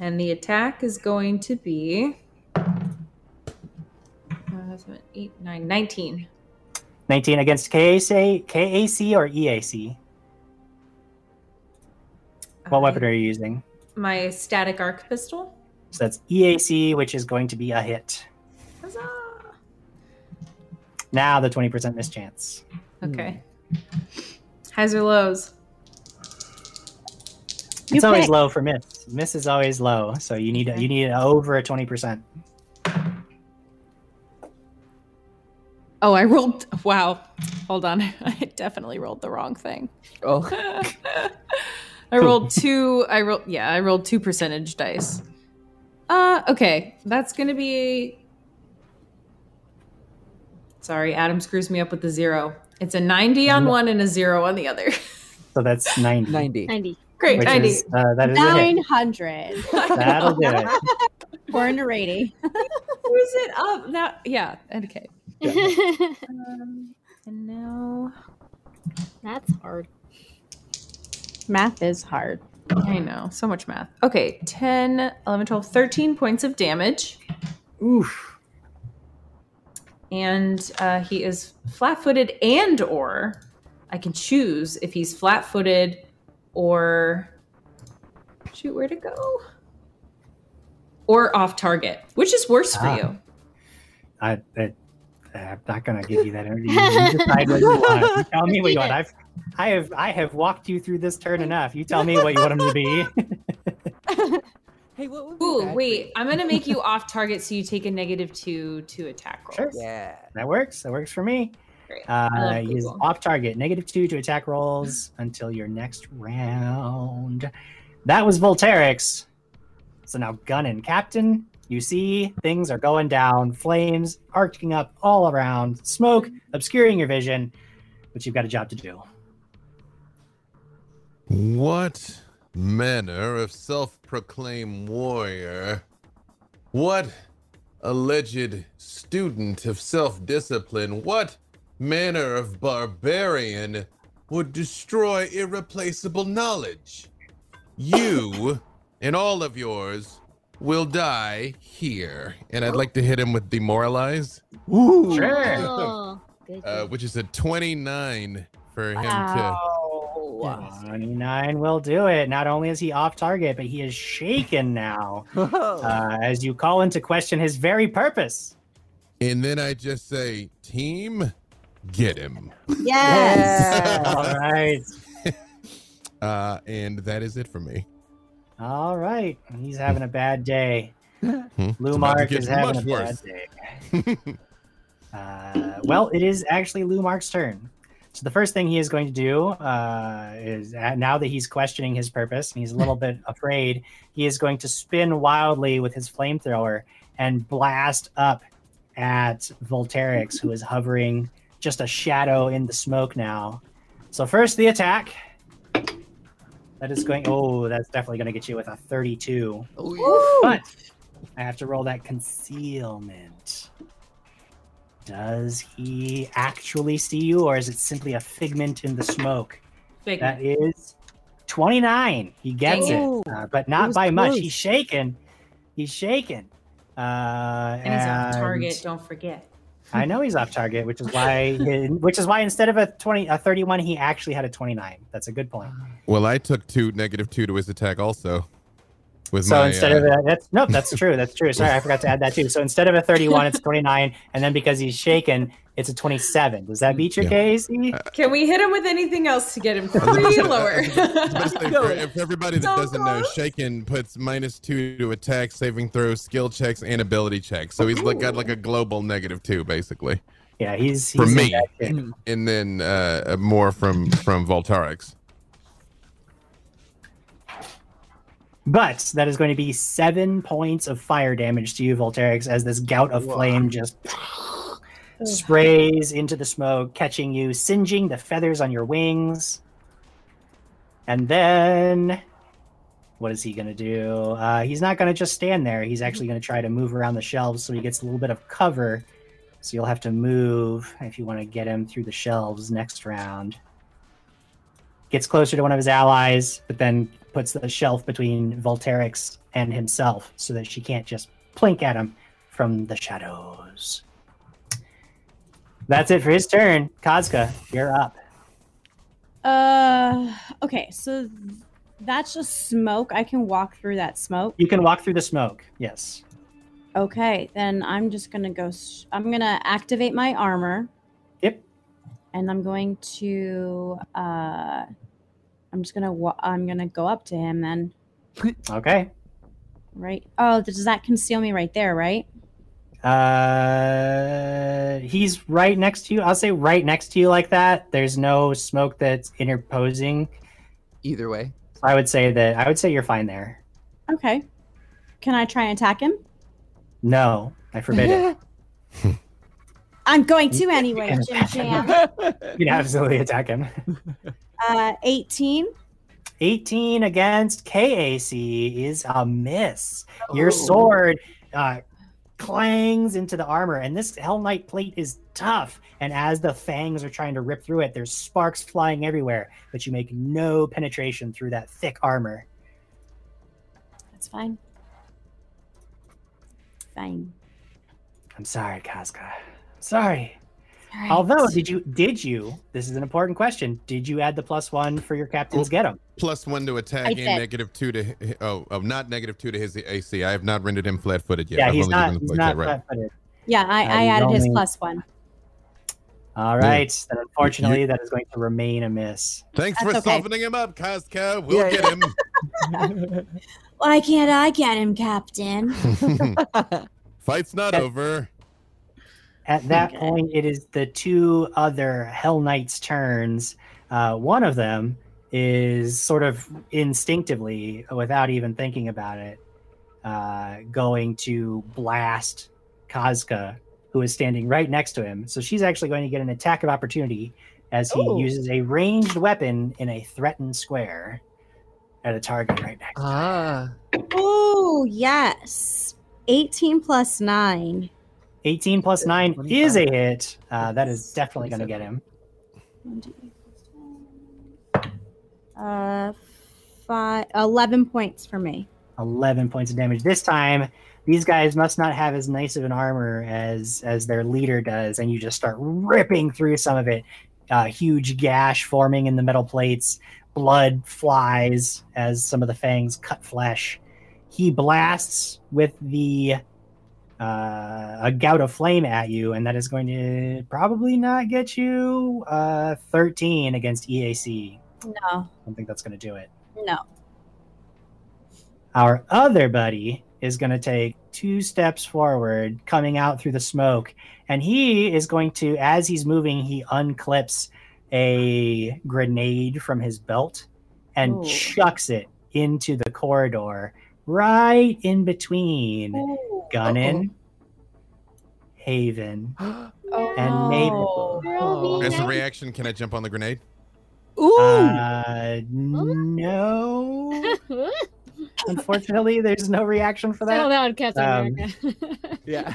And the attack is going to be uh, seven, eight, nine, 19. 19 against KAC, KAC or EAC? What weapon are you using? My static arc pistol. So that's EAC, which is going to be a hit. Huzzah! Now the 20% miss chance. Okay. Highs or lows? It's You always pick. low for miss. Miss is always low, so you need you need over a 20%. Oh, I rolled. Wow. Hold on. (laughs) I definitely rolled the wrong thing. Oh, (laughs) I rolled (laughs) two. I rolled. Yeah, I rolled two percentage dice. Uh, okay. That's gonna be. Sorry, Adam screws me up with the zero. It's a 90 on one and a zero on the other. (laughs) So that's 90. 90. 90. Great, Which 90. is, uh, that is 900. That'll do it. We're in a rating. Who's it up? That yeah. Okay. Um, (laughs) and now That's hard. Math is hard. I know so much math. Okay, 10, 11, 12, 13 points of damage. Oof. And uh, he is flat-footed and or i can choose if he's flat-footed or shoot where to go or off target which is worse for Ah. you I, I, I'm not gonna give you that energy. You decide what you want. You tell (laughs) me what you want. I've, I have, I have walked you through this turn enough. You tell me what you want him to be. (laughs) Hey, what would be ooh bad for wait you? i'm gonna make you (laughs) off target so you take a negative two to attack rolls Sure. Yeah. that works. That works for me. Great. Uh, love he's off target, negative two to attack rolls until your next round. That was Volterix. So now Gunnin, Captain. You see things are going down, flames arcing up all around, smoke obscuring your vision, but you've got a job to do. What manner of self proclaimed warrior? What alleged student of self discipline? What manner of barbarian would destroy irreplaceable knowledge? You and all of yours will die here. And I'd like to hit him with demoralize, Ooh, sure. Oh, (laughs) uh, which is a 29 for him to. Wow. 29 will do it. Not only is he off target, but he is shaken now (laughs) uh, as you call into question his very purpose. And then I just say, team, get him. Yes. (laughs) All right. (laughs) Uh, and that is it for me. All right. He's having a bad day. Hmm? It's Lou about to Mark get is having a worse. bad day. Uh, well, it is actually Lumark's turn. So the first thing he is going to do uh, is uh, now that he's questioning his purpose and he's a little (laughs) bit afraid, he is going to spin wildly with his flamethrower and blast up at Volterix, who is hovering just a shadow in the smoke now. So first the attack. That is going. Oh, that's definitely going to get you with a 32. But I have to roll that concealment. Does he actually see you, or is it simply a figment in the smoke? Big That is 29. He gets Dang it, it. uh, but not was by much. He's shaken. He's shaken. Uh, and he's off and target don't forget I know he's off target, which is why, (laughs) which is why instead of a 20, a 31, he actually had a 29. That's a good point. Well, I took two negative two to his attack also. With So my, instead uh, of a, that's nope, that's true. That's true. Sorry, I forgot to add that too. So instead of a 31, it's 29, and then because he's shaken, it's a 27. Does that beat your Yeah. case? can we hit him with anything else to get him three lower I was about to say, Go. for, if everybody that So doesn't know. Shaken puts minus two to attack, saving throws, skill checks, and ability checks. So he's like got like a global negative two, basically. Yeah, he's, he's For me. bad. And then uh, more from from Volterix. But that is going to be seven points of fire damage to you, Volterix, as this gout of flame just sprays into the smoke, catching you, singeing the feathers on your wings. And then, what is he going to do? Uh, he's not going to just stand there. He's actually going to try to move around the shelves so he gets a little bit of cover. So you'll have to move if you want to get him through the shelves next round. Gets closer to one of his allies, but then puts the shelf between Volterix and himself so that she can't just plink at him from the shadows. That's it for his turn. Kazka, you're up. Uh, okay, so that's just smoke. I can walk through that smoke. You can walk through the smoke. Yes. Okay, then I'm just gonna go. I'm gonna activate my armor. Yep. And I'm going to. uh I'm just gonna. Wa- I'm gonna go up to him then. Okay. Right. Oh, does that conceal me right there? Right. Uh, he's right next to you. I'll say right next to you like that. There's no smoke that's interposing. Either way. I would say that I would say you're fine there. Okay. Can I try and attack him? No, I forbid it. (laughs) I'm going to anyway, Jim Jam. You can absolutely attack him. (laughs) Uh, 18. 18 against KAC is a miss. Your Oh. sword uh, clangs into the armor, and this Hell Knight plate is tough. And as the fangs are trying to rip through it, there's sparks flying everywhere, but you make no penetration through that thick armor. That's fine. Fine. I'm sorry, Kazka. Sorry. All right. Although, did you did you? This is an important question. Did you add the plus one for your captain's him. one to attack I and did. negative two to oh, oh not negative two to his AC. I have not rendered him flat footed yet. Yeah, I've he's only not. He's flat- not right. flat-footed. yeah, I, I he's added his only- plus one. All right. Then unfortunately, that is going to remain a miss. Thanks That's for okay. softening him up, Kazka. We'll Yeah, get him. (laughs) Why can't I get him, Captain? (laughs) Fight's not Okay. over. At that Okay. point, it is the two other Hell Knights' turns. Uh, one of them is sort of instinctively, without even thinking about it, uh, going to blast Kazka, who is standing right next to him. So she's actually going to get an attack of opportunity as he Ooh. uses a ranged weapon in a threatened square at a target right next to him. ah. Oh, yes. 18 plus 9. 18 plus 9 25. is a hit. Uh, that is definitely going to get him. Uh, five, 11 points for me. 11 points of damage. This time, these guys must not have as nice of an armor as as their leader does, and you just start ripping through some of it. Uh, huge gash forming in the metal plates. Blood flies as some of the fangs cut flesh. He blasts with the uh, a gout of flame at you, and that is going to probably not get you uh, 13 against EAC. No, I don't think that's going to do it. no. Our other buddy is going to take two steps forward, coming out through the smoke. And he is going to, as he's moving, he unclips a grenade from his belt and Ooh. chucks it into the corridor right in between Gunnin, Haven, (gasps) and Mabel. Oh. As a reaction, can I jump on the grenade? Ooh. Uh, no. (laughs) Unfortunately, there's no reaction for Settle that. down, Captain Um, America. (laughs) yeah.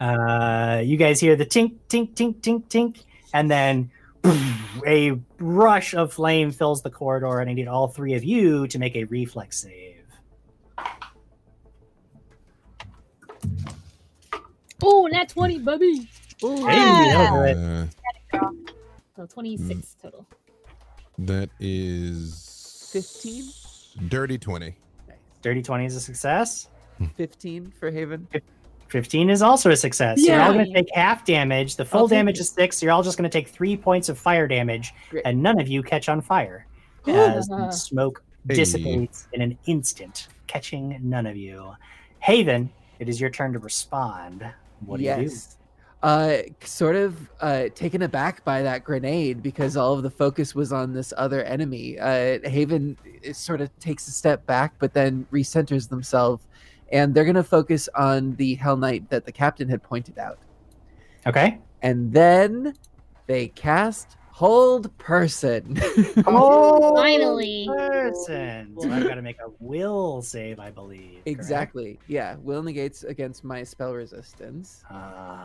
Uh, you guys hear the tink, tink, tink, tink, tink, and then (laughs) a rush of flame fills the corridor, and I need all three of you to make a reflex save. Oh, nat 20, baby. Ooh. Hey, that'll it. Uh, So 26 total. that is 15? Dirty 20. Dirty 20 is a success. 15 for Haven. 15 is also a success. So you're all going to take half damage. The full I'll take damage it. is six. So you're all just going to take three points of fire damage, Great. and none of you catch on fire as the smoke Hey. dissipates in an instant, catching none of you. Haven, it is your turn to respond. What do you do? yes. uh, sort of uh, taken aback by that grenade because all of the focus was on this other enemy. Uh, Haven is sort of takes a step back, but then recenters themselves, and they're going to focus on the Hell Knight that the captain had pointed out. Okay. And then they cast Hold Person. (laughs) Oh, Finally. person. So I've got to make a will save, I believe. correct? exactly. Yeah. Will negates against my spell resistance. All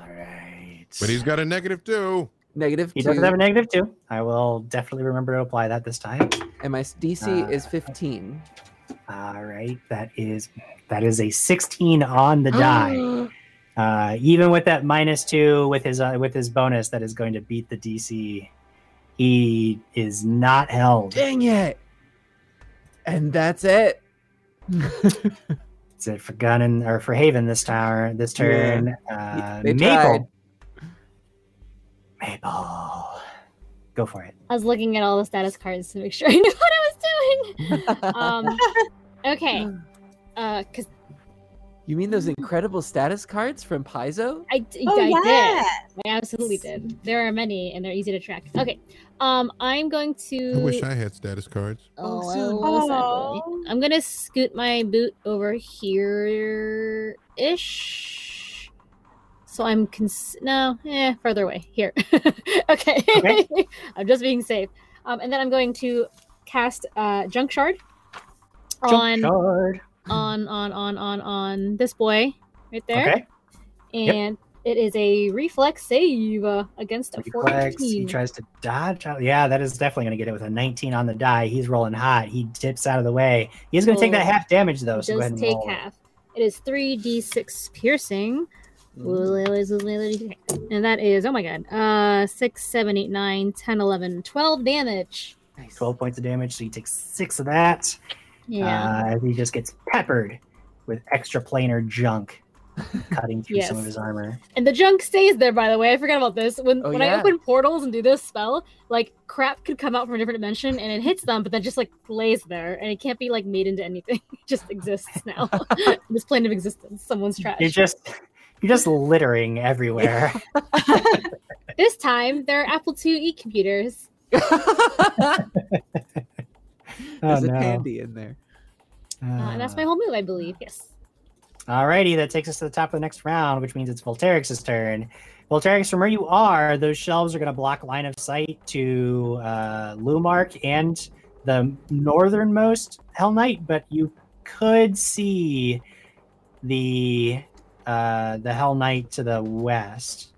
right. But he's got a negative two. Negative He two. doesn't have a negative two. I will definitely remember to apply that this time. and my DC is Uh, 15. All right, that is that is a 16 on the (gasps) die. uh, even with that minus two with his uh, with his bonus, that is going to beat the DC. He is not held. Dang it. And that's it. It's it for Gun and or for Haven this tower this turn. Uh, They Maple. tried. Maple, go for it. I was looking at all the status cards to make sure I knew (laughs) what I was doing. (laughs) Um, okay. Uh, cause you mean those incredible status cards from Paizo? I, d- Oh, I yeah. did. I absolutely did. There are many, and they're easy to track. Okay. Um, I'm going to. I wish I had status cards. Oh, Oh, Oh. I'm gonna scoot my boot over here ish. So I'm cons- no, eh, further away here. (laughs) okay, Okay. (laughs) I'm just being safe. Um, and then I'm going to cast uh, Junk Shard Jump on card. On on on on on this boy right there, Okay. Yep. and it is a reflex save uh, against a Reflex. He tries to dodge out. Yeah, that is definitely going to get it with a 19 on the die. He's rolling hot. He dips out of the way. He's going to take that Oh. half damage though. So go ahead and take roll. half. It is three d six piercing. And that is, oh my god, uh, 6, 7, 8, 9, 10, 11, 12 damage. 12 points of damage. So he takes six of that. Yeah. Uh, he just gets peppered with extra planar junk (laughs) cutting through some of his armor. and the junk stays there, by the way. I forgot about this. When, Oh, when I open portals and do this spell, like crap could come out from a different dimension and it hits them, but then just like lays there and it can't be like made into anything. (laughs) It just exists now. (laughs) this plane of existence. Someone's trash. You're just you're just littering everywhere. This time, there are Apple IIe computers. (laughs) There's Oh, a no. candy in there. Uh, and that's my whole move, I believe. Yes. Alrighty, that takes us to the top of the next round, which means it's Volterix's turn. Volterix, from where you are, those shelves are going to block line of sight to uh, Lumark and the northernmost Hell Knight, but you could see the uh, the Hell Knight to the west.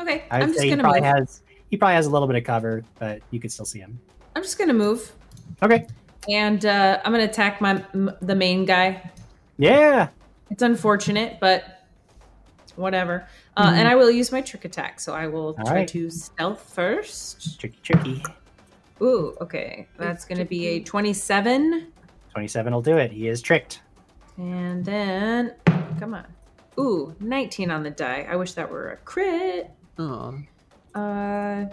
Okay, I I'm just gonna probably move. has he probably has a little bit of cover, but you could still see him. I'm just gonna move, Okay. and uh, I'm gonna attack my m- the main guy. Yeah. It's unfortunate, but whatever. Uh, And I will use my trick attack. So I will All try right. to stealth first. Tricky, tricky. Ooh, okay. That's going to be a 27. 27 will do it. He is tricked. And then, come on. Ooh, 19 on the die. I wish that were a crit. Oh, Uh,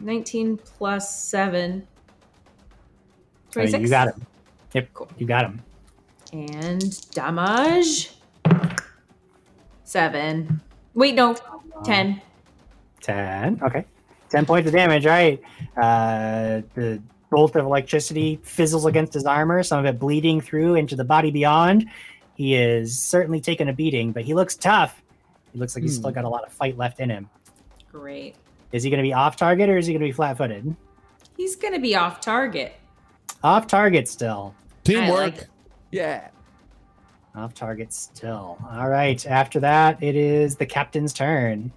19 plus 7. You got him. Yep. Cool. You got him. And damage. 7. Wait, no. 10. 10. Okay. 10 points of damage. All right. Uh, the bolt of electricity fizzles against his armor, some of it bleeding through into the body beyond. He is certainly taking a beating, but he looks tough. He looks like he's Hmm. still got a lot of fight left in him. Great. Is he going to be off target or is he going to be flat footed? He's going to be off target. Off target still. Teamwork. like yeah. Off target still. All right. After that, it is the captain's turn.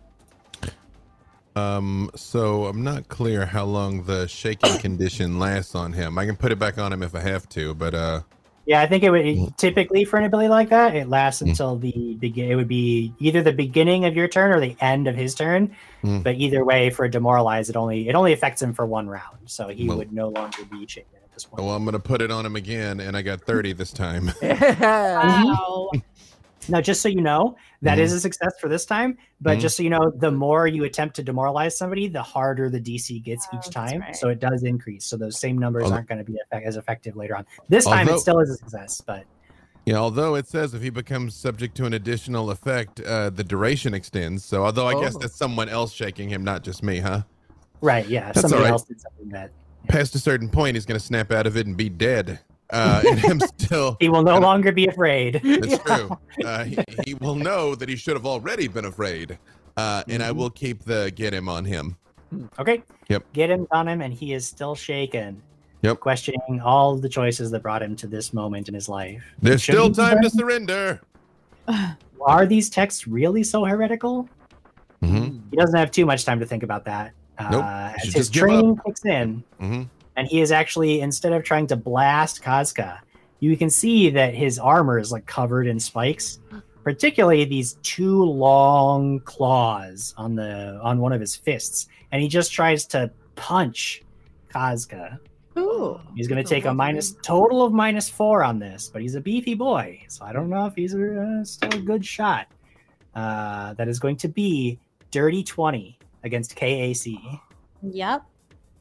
Um, so I'm not clear how long the shaking (coughs) condition lasts on him. I can put it back on him if I have to, but uh, Yeah, I think it would typically for an ability like that, it lasts Mm. until the begin. It would be either the beginning of your turn or the end of his turn. Mm. But either way, for a demoralize, it only it only affects him for one round, so he Well- would no longer be shaken at this point. well, I'm gonna put it on him again, and I got 30 this time. (laughs) Wow. Now, just so you know, that Mhm. is a success for this time. But Mhm. just so you know, the more you attempt to demoralize somebody, the harder the DC gets Oh, each time. right. So it does increase. So those same numbers Although- aren't going to be effect- as effective later on. This time, Although- it still is a success, but Yeah, although it says if he becomes subject to an additional effect, uh, the duration extends. So, although I guess Oh. that's someone else shaking him, not just me, huh? Right, yeah. That's somebody all right. else did something that Past a certain point, he's going to snap out of it and be dead. Uh, and I'm (laughs) still. he will no longer be afraid. That's true. Uh, he, he will know that he should have already been afraid. Uh, and I will keep the get him on him. Okay. Yep. Get him on him, and he is still shaken. Yep. Questioning all the choices that brought him to this moment in his life. There's Should still time to surrender? surrender. Are these texts really so heretical? Mm-hmm. He doesn't have too much time to think about that. Nope. Uh, as his training kicks in, Mm-hmm. and he is actually instead of trying to blast Kazka, you can see that his armor is like covered in spikes, particularly these two long claws on the on one of his fists, and he just tries to punch Kazka. Ooh. He's going to take a minus total of minus four on this, but he's a beefy boy, so I don't know if he's uh, still a good shot. Uh, that is going to be dirty twenty against KAC. Yep.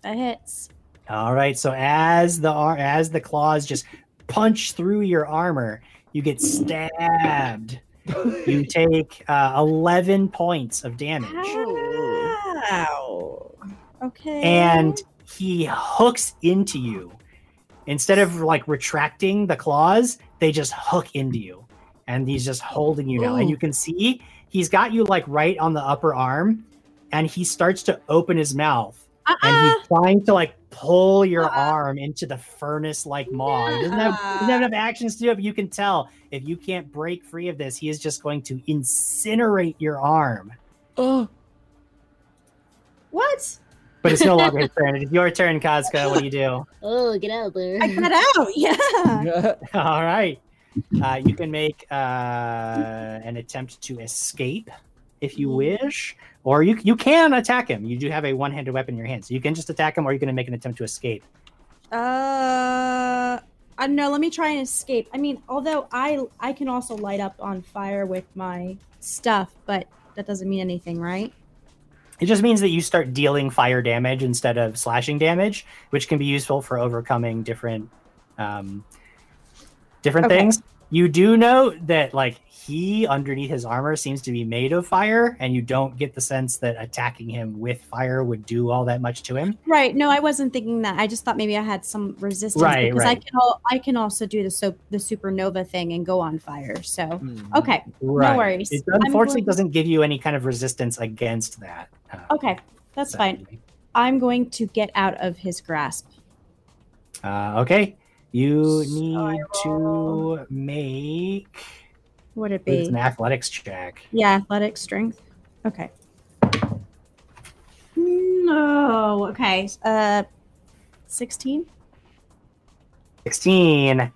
That hits. All right. So as the as the claws just punch through your armor, you get stabbed. You (laughs) take uh, eleven points of damage, Ow. Okay. and he hooks into you. Instead of like retracting the claws, they just hook into you, and he's just holding you now. And you can see he's got you like right on the upper arm, and he starts to open his mouth and Uh-uh. he's trying to like pull your arm into the furnace like maw. He doesn't have, doesn't have enough actions to do it, but you can tell if you can't break free of this, he is just going to incinerate your arm. Oh, What? But it's no longer his (laughs) turn. It's your turn, Kazka. What do you do? Oh, get out of there. I got out. (laughs) Yeah. (laughs) All right. Uh, you can make uh, an attempt to escape if you wish, or you you can attack him. You do have a one-handed weapon in your hand, so you can just attack him, or you're going to make an attempt to escape. Uh, I don't know. Let me try and escape. I mean, although I I can also light up on fire with my stuff, but that doesn't mean anything, right? It just means that you start dealing fire damage instead of slashing damage, which can be useful for overcoming different um, different Okay. things. You do know that like he underneath his armor seems to be made of fire, and you don't get the sense that attacking him with fire would do all that much to him. Right. No, I wasn't thinking that. I just thought maybe I had some resistance Right, because I can al- I can also do the so the supernova thing and go on fire. So Hmm. okay, Right. worries. It unfortunately going- doesn't give you any kind of resistance against that. uh, okay, that's fine. I'm going to get out of his grasp. Uh, okay. You need to make Would it be? it's an athletics check. Yeah, athletic strength. Okay. No. Okay. Uh, sixteen. 16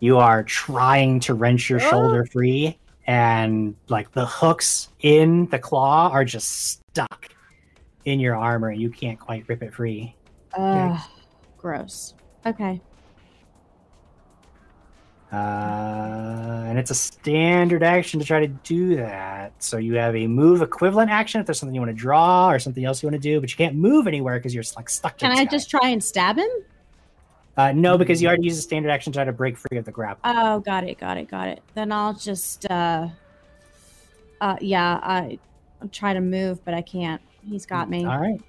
you are trying to wrench your Oh. shoulder free and like the hooks in the claw are just stuck in your armor and you can't quite rip it free Uh, gross. Okay. Uh, and it's a standard action to try to do that so you have a move equivalent action if there's something you want to draw or something else you want to do but you can't move anywhere because you're like stuck Can I just try and stab him? uh, no because you already used a standard action to try to break free of the grapple Oh, got it, got it, got it. Then I'll just uh uh yeah, I I'll try to move, but I can't. He's got me. All right.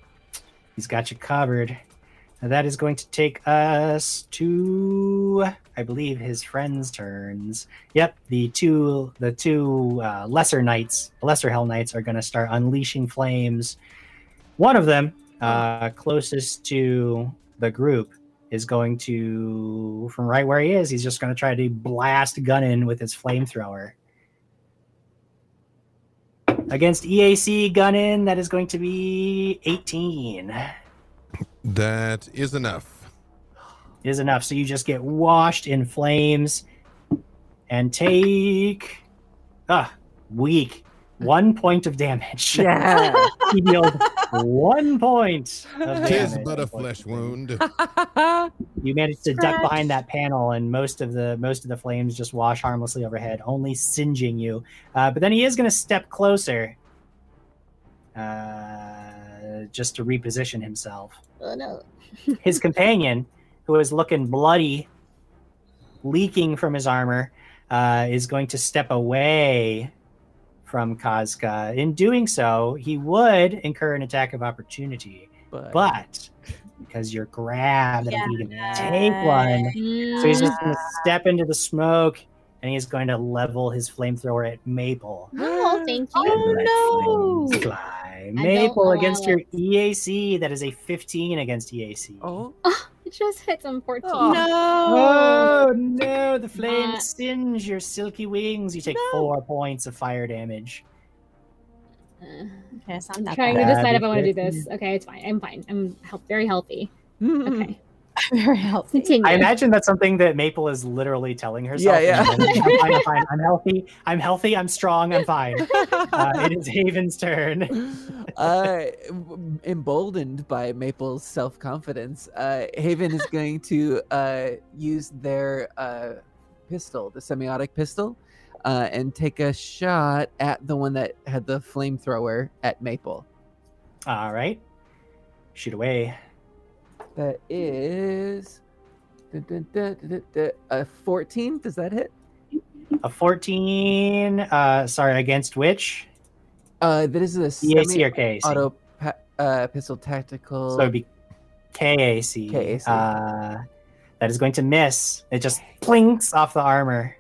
He's got you covered. That is going to take us to, I believe, his friends' turns. Yep, the two, the two uh, lesser knights, lesser hell knights, are going to start unleashing flames. One of them, uh, closest to the group, is going to, from right where he is, he's just going to try to blast Gunnin with his flamethrower. Against EAC Gunnin, that is going to be 18 That is enough. is enough. So you just get washed in flames and take ah weak one point of damage. (laughs) Yeah. he deals one point of Tis but a flesh wound. (laughs) You managed to duck behind that panel, and most of the most of the flames just wash harmlessly overhead, only singeing you. Uh, but then he is going to step closer, uh, just to reposition himself. Oh no. his companion, who is looking bloody, leaking from his armor, uh, is going to step away from Kazka. In doing so, he would incur an attack of opportunity, But, but because you're grabbed, Yeah. and he can take one. So he's just going to step into the smoke, and he's going to level his flamethrower at Maple. Oh, thank you. And let no. Flames Maple against your EAC. That is a 15 against EAC. oh, (laughs) It just hits on 14. Oh. No. Oh (laughs) no! The flames Uh, singe your silky wings. You take No. four points of fire damage. Uh, Okay, so I'm not trying to decide if I want to do this. Okay, it's fine. I'm fine. I'm health- very healthy. Mm-hmm. (laughs) Okay, (laughs) very healthy. continue. I imagine that's something that Maple is literally telling herself. Yeah, yeah. I'm fine, I'm fine. I'm healthy. I'm healthy. I'm strong. I'm fine. (laughs) Uh, it is Haven's turn. (laughs) uh, emboldened by Maple's self confidence, uh, Haven is going to uh, use their uh, pistol, the semiotic pistol, uh, and take a shot at the one that had the flamethrower at Maple. All right. Shoot away. That is a 14. Does that hit? A 14. Uh, sorry, against which? Uh, this is a EAC or KAC? auto pa- uh, pistol tactical. So it'd be KAC. KAC. Uh, that is going to miss. It just plinks off the armor.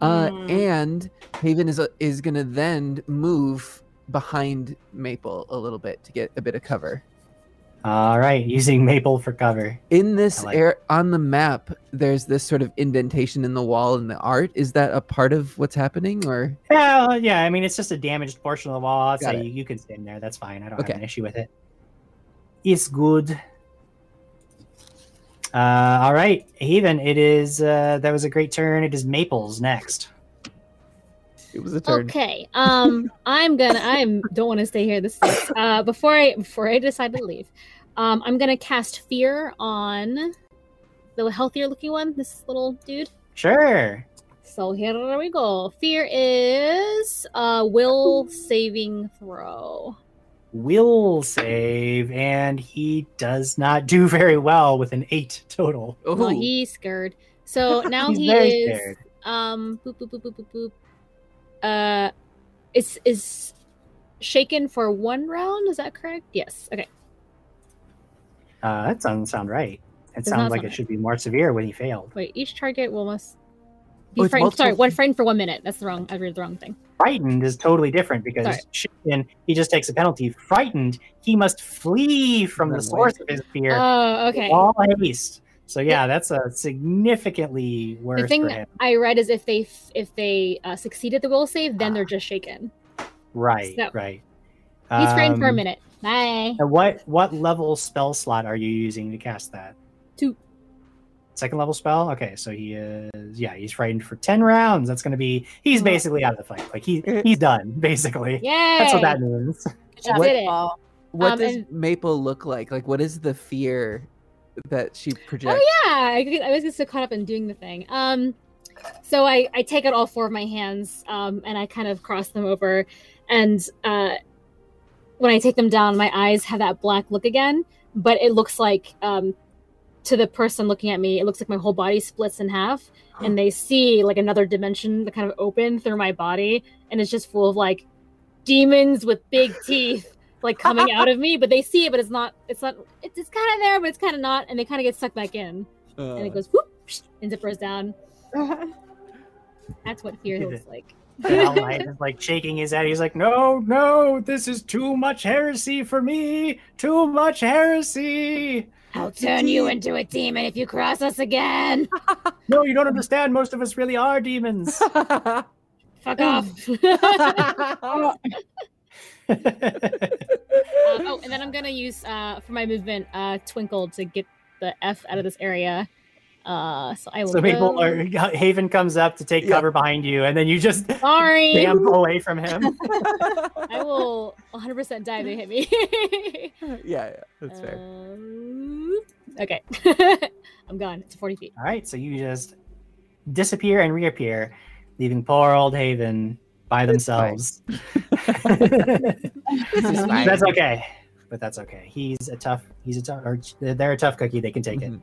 Uh, Mm. and Haven is is gonna then move behind Maple a little bit to get a bit of cover. All right, using Maple for cover. In this like air on the map, there's this sort of indentation in the wall in the art. Is that a part of what's happening, or Yeah, yeah. I mean, it's just a damaged portion of the wall. I'd Got say you, you can stand there. That's fine. I don't Okay. have an issue with it. It's good. Uh, all right, Haven. It is. Uh, that was a great turn. It is Maple's next. It was a turn? Okay. Um, I'm gonna. I'm don't want to stay here. This is, uh before I before I decide to leave. Um, I'm gonna cast fear on the healthier looking one. This little dude. Sure. So here we go. Fear is uh will saving throw. Will save, and he does not do very well with an eight total. Oh, Well, he's scared. So (laughs) now He's he is scared. um boop boop boop boop boop boop. Uh, is is shaken for one round? Is that correct? Yes. Okay. Uh, that doesn't sound right. It Does not sounds like sound it right. should be more severe when he failed. Wait. Each target will must Oh, be it's frightened. Sorry, one frightened for one minute. That's the wrong. I read the wrong thing. Frightened is totally different because Sorry. shaken, he just takes a penalty. Frightened, he must flee from the Run source of his fear. Oh, okay. All haste. So yeah, that's a significantly worse The thing for him. I read is if they if they uh, succeed at the will save, then Ah. they're just shaken. Right, so- right. He's frightened for a Um, minute. Bye. and what what level spell slot are you using to cast that? Two. Second level spell. Okay, so he is yeah, he's frightened for ten rounds. That's going to be he's Oh. basically out of the fight. Like he he's done basically. Yeah. That's what that means. Good job, What- did it. What um, does and- Maple look like? Like, what is the fear that she projects? Oh yeah, I, I was just so caught up in doing the thing. Um, so I I take out all four of my hands, um, and I kind of cross them over, and uh, when I take them down, my eyes have that black look again, but it looks like um, to the person looking at me, it looks like my whole body splits in half, and they see like another dimension that kind of open through my body, and it's just full of like demons with big teeth like coming out of me but they see it but it's not it's not it's, it's kind of there but it's kind of not and they kind of get sucked back in and it Uh, goes whoop psh, and zippers down (laughs) that's what fear Did looks like (laughs) Hell Knight is like shaking his head. He's like, "No, no, this is too much heresy for me. Too much heresy. i'll turn you into a demon if you cross us again (laughs) No, you don't understand. Most of us really are demons." fuck off Uh, oh and then i'm (laughs) gonna use uh for my movement uh twinkle to get the f out of this area uh so i will so people go- are Haven comes up to take Yeah. cover behind you, and then you just sorry bam away from him. (laughs) i will 100% die if they hit me (laughs) yeah, yeah, that's fair. Um, okay. I'm gone. It's 40 feet. All right, so you just disappear and reappear, leaving poor old Haven by themselves. (laughs) This is fine. that's okay, but that's okay. He's a tough. He's a tough. Or they're a tough cookie. They can take it. Mhm.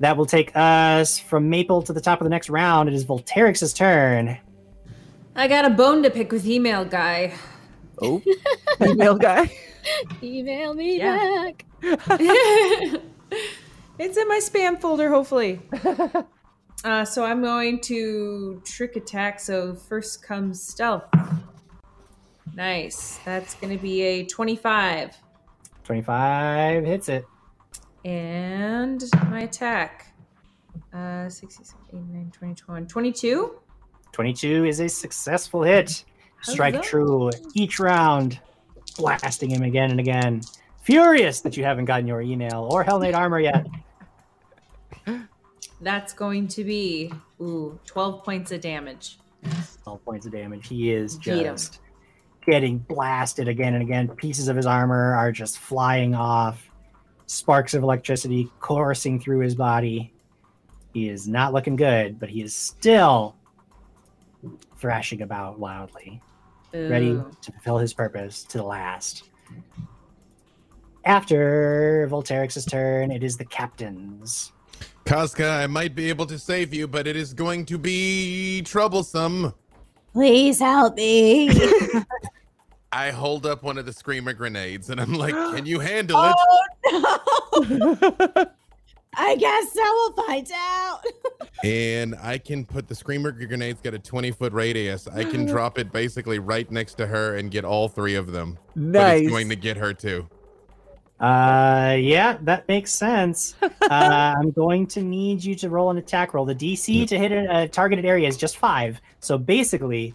That will take us from Maple to the top of the next round. It is Volterix's turn. I got a bone to pick with email guy. Oh, (laughs) email guy. Email me Yeah. back. (laughs) It's in my spam folder, hopefully. Uh, so I'm going to trick attack. So first comes stealth. Nice. That's going to be a 25. 25 hits it. And my attack. Uh, 66, 89, 20, 21, 22. 22 is a successful hit. Strike Hello. true each round, blasting him again and again. Furious that you haven't gotten your email or Hell Knight armor yet. That's going to be, ooh, 12 points of damage. 12 points of damage. He is just getting blasted again and again. Pieces of his armor are just flying off, sparks of electricity coursing through his body. He is not looking good, but he is still thrashing about loudly, ready to fulfill his purpose to the last. After Volterix's turn, it is the captain's. Kazka, I might be able to save you, but it is going to be troublesome. Please help me. (laughs) I hold up one of the screamer grenades and I'm (gasps) like, can you handle it? oh no! (laughs) I guess so. We'll find out. (laughs) And I can put the screamer grenades got a 20 foot radius. I can (gasps) drop it basically right next to her and get all three of them. But Nice. it's going to get her too. Uh, yeah, that makes sense. (laughs) uh, I'm going to need you to roll an attack roll. The DC to hit a, a targeted area is just five. So basically,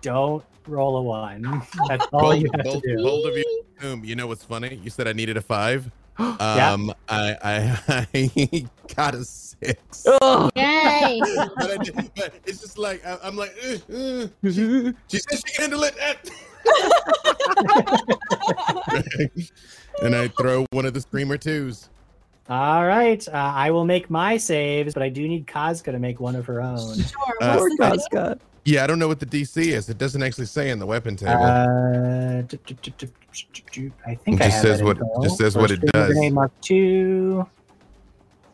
don't roll a one. (laughs) That's all bold, you have bold, to do. bold of you. Boom. You know what's funny? You said I needed a five. (gasps) Yeah. Um, I, I, (laughs) I got a six. Oh. Yay! but, I did, but it's just like I, I'm like, uh, uh, she, she said she can handle it. (laughs) and I throw one of the screamer twos. All right, uh, I will make my saves, but I do need Kazka to make one of her own. Sure. Uh, Poor what's the Kazka. Yeah, I don't know what the DC is. It doesn't actually say in the weapon table. Uh, do- do- do- do- do- do- I think It I just have says that what- info. just says what it does. Grenade Mark two.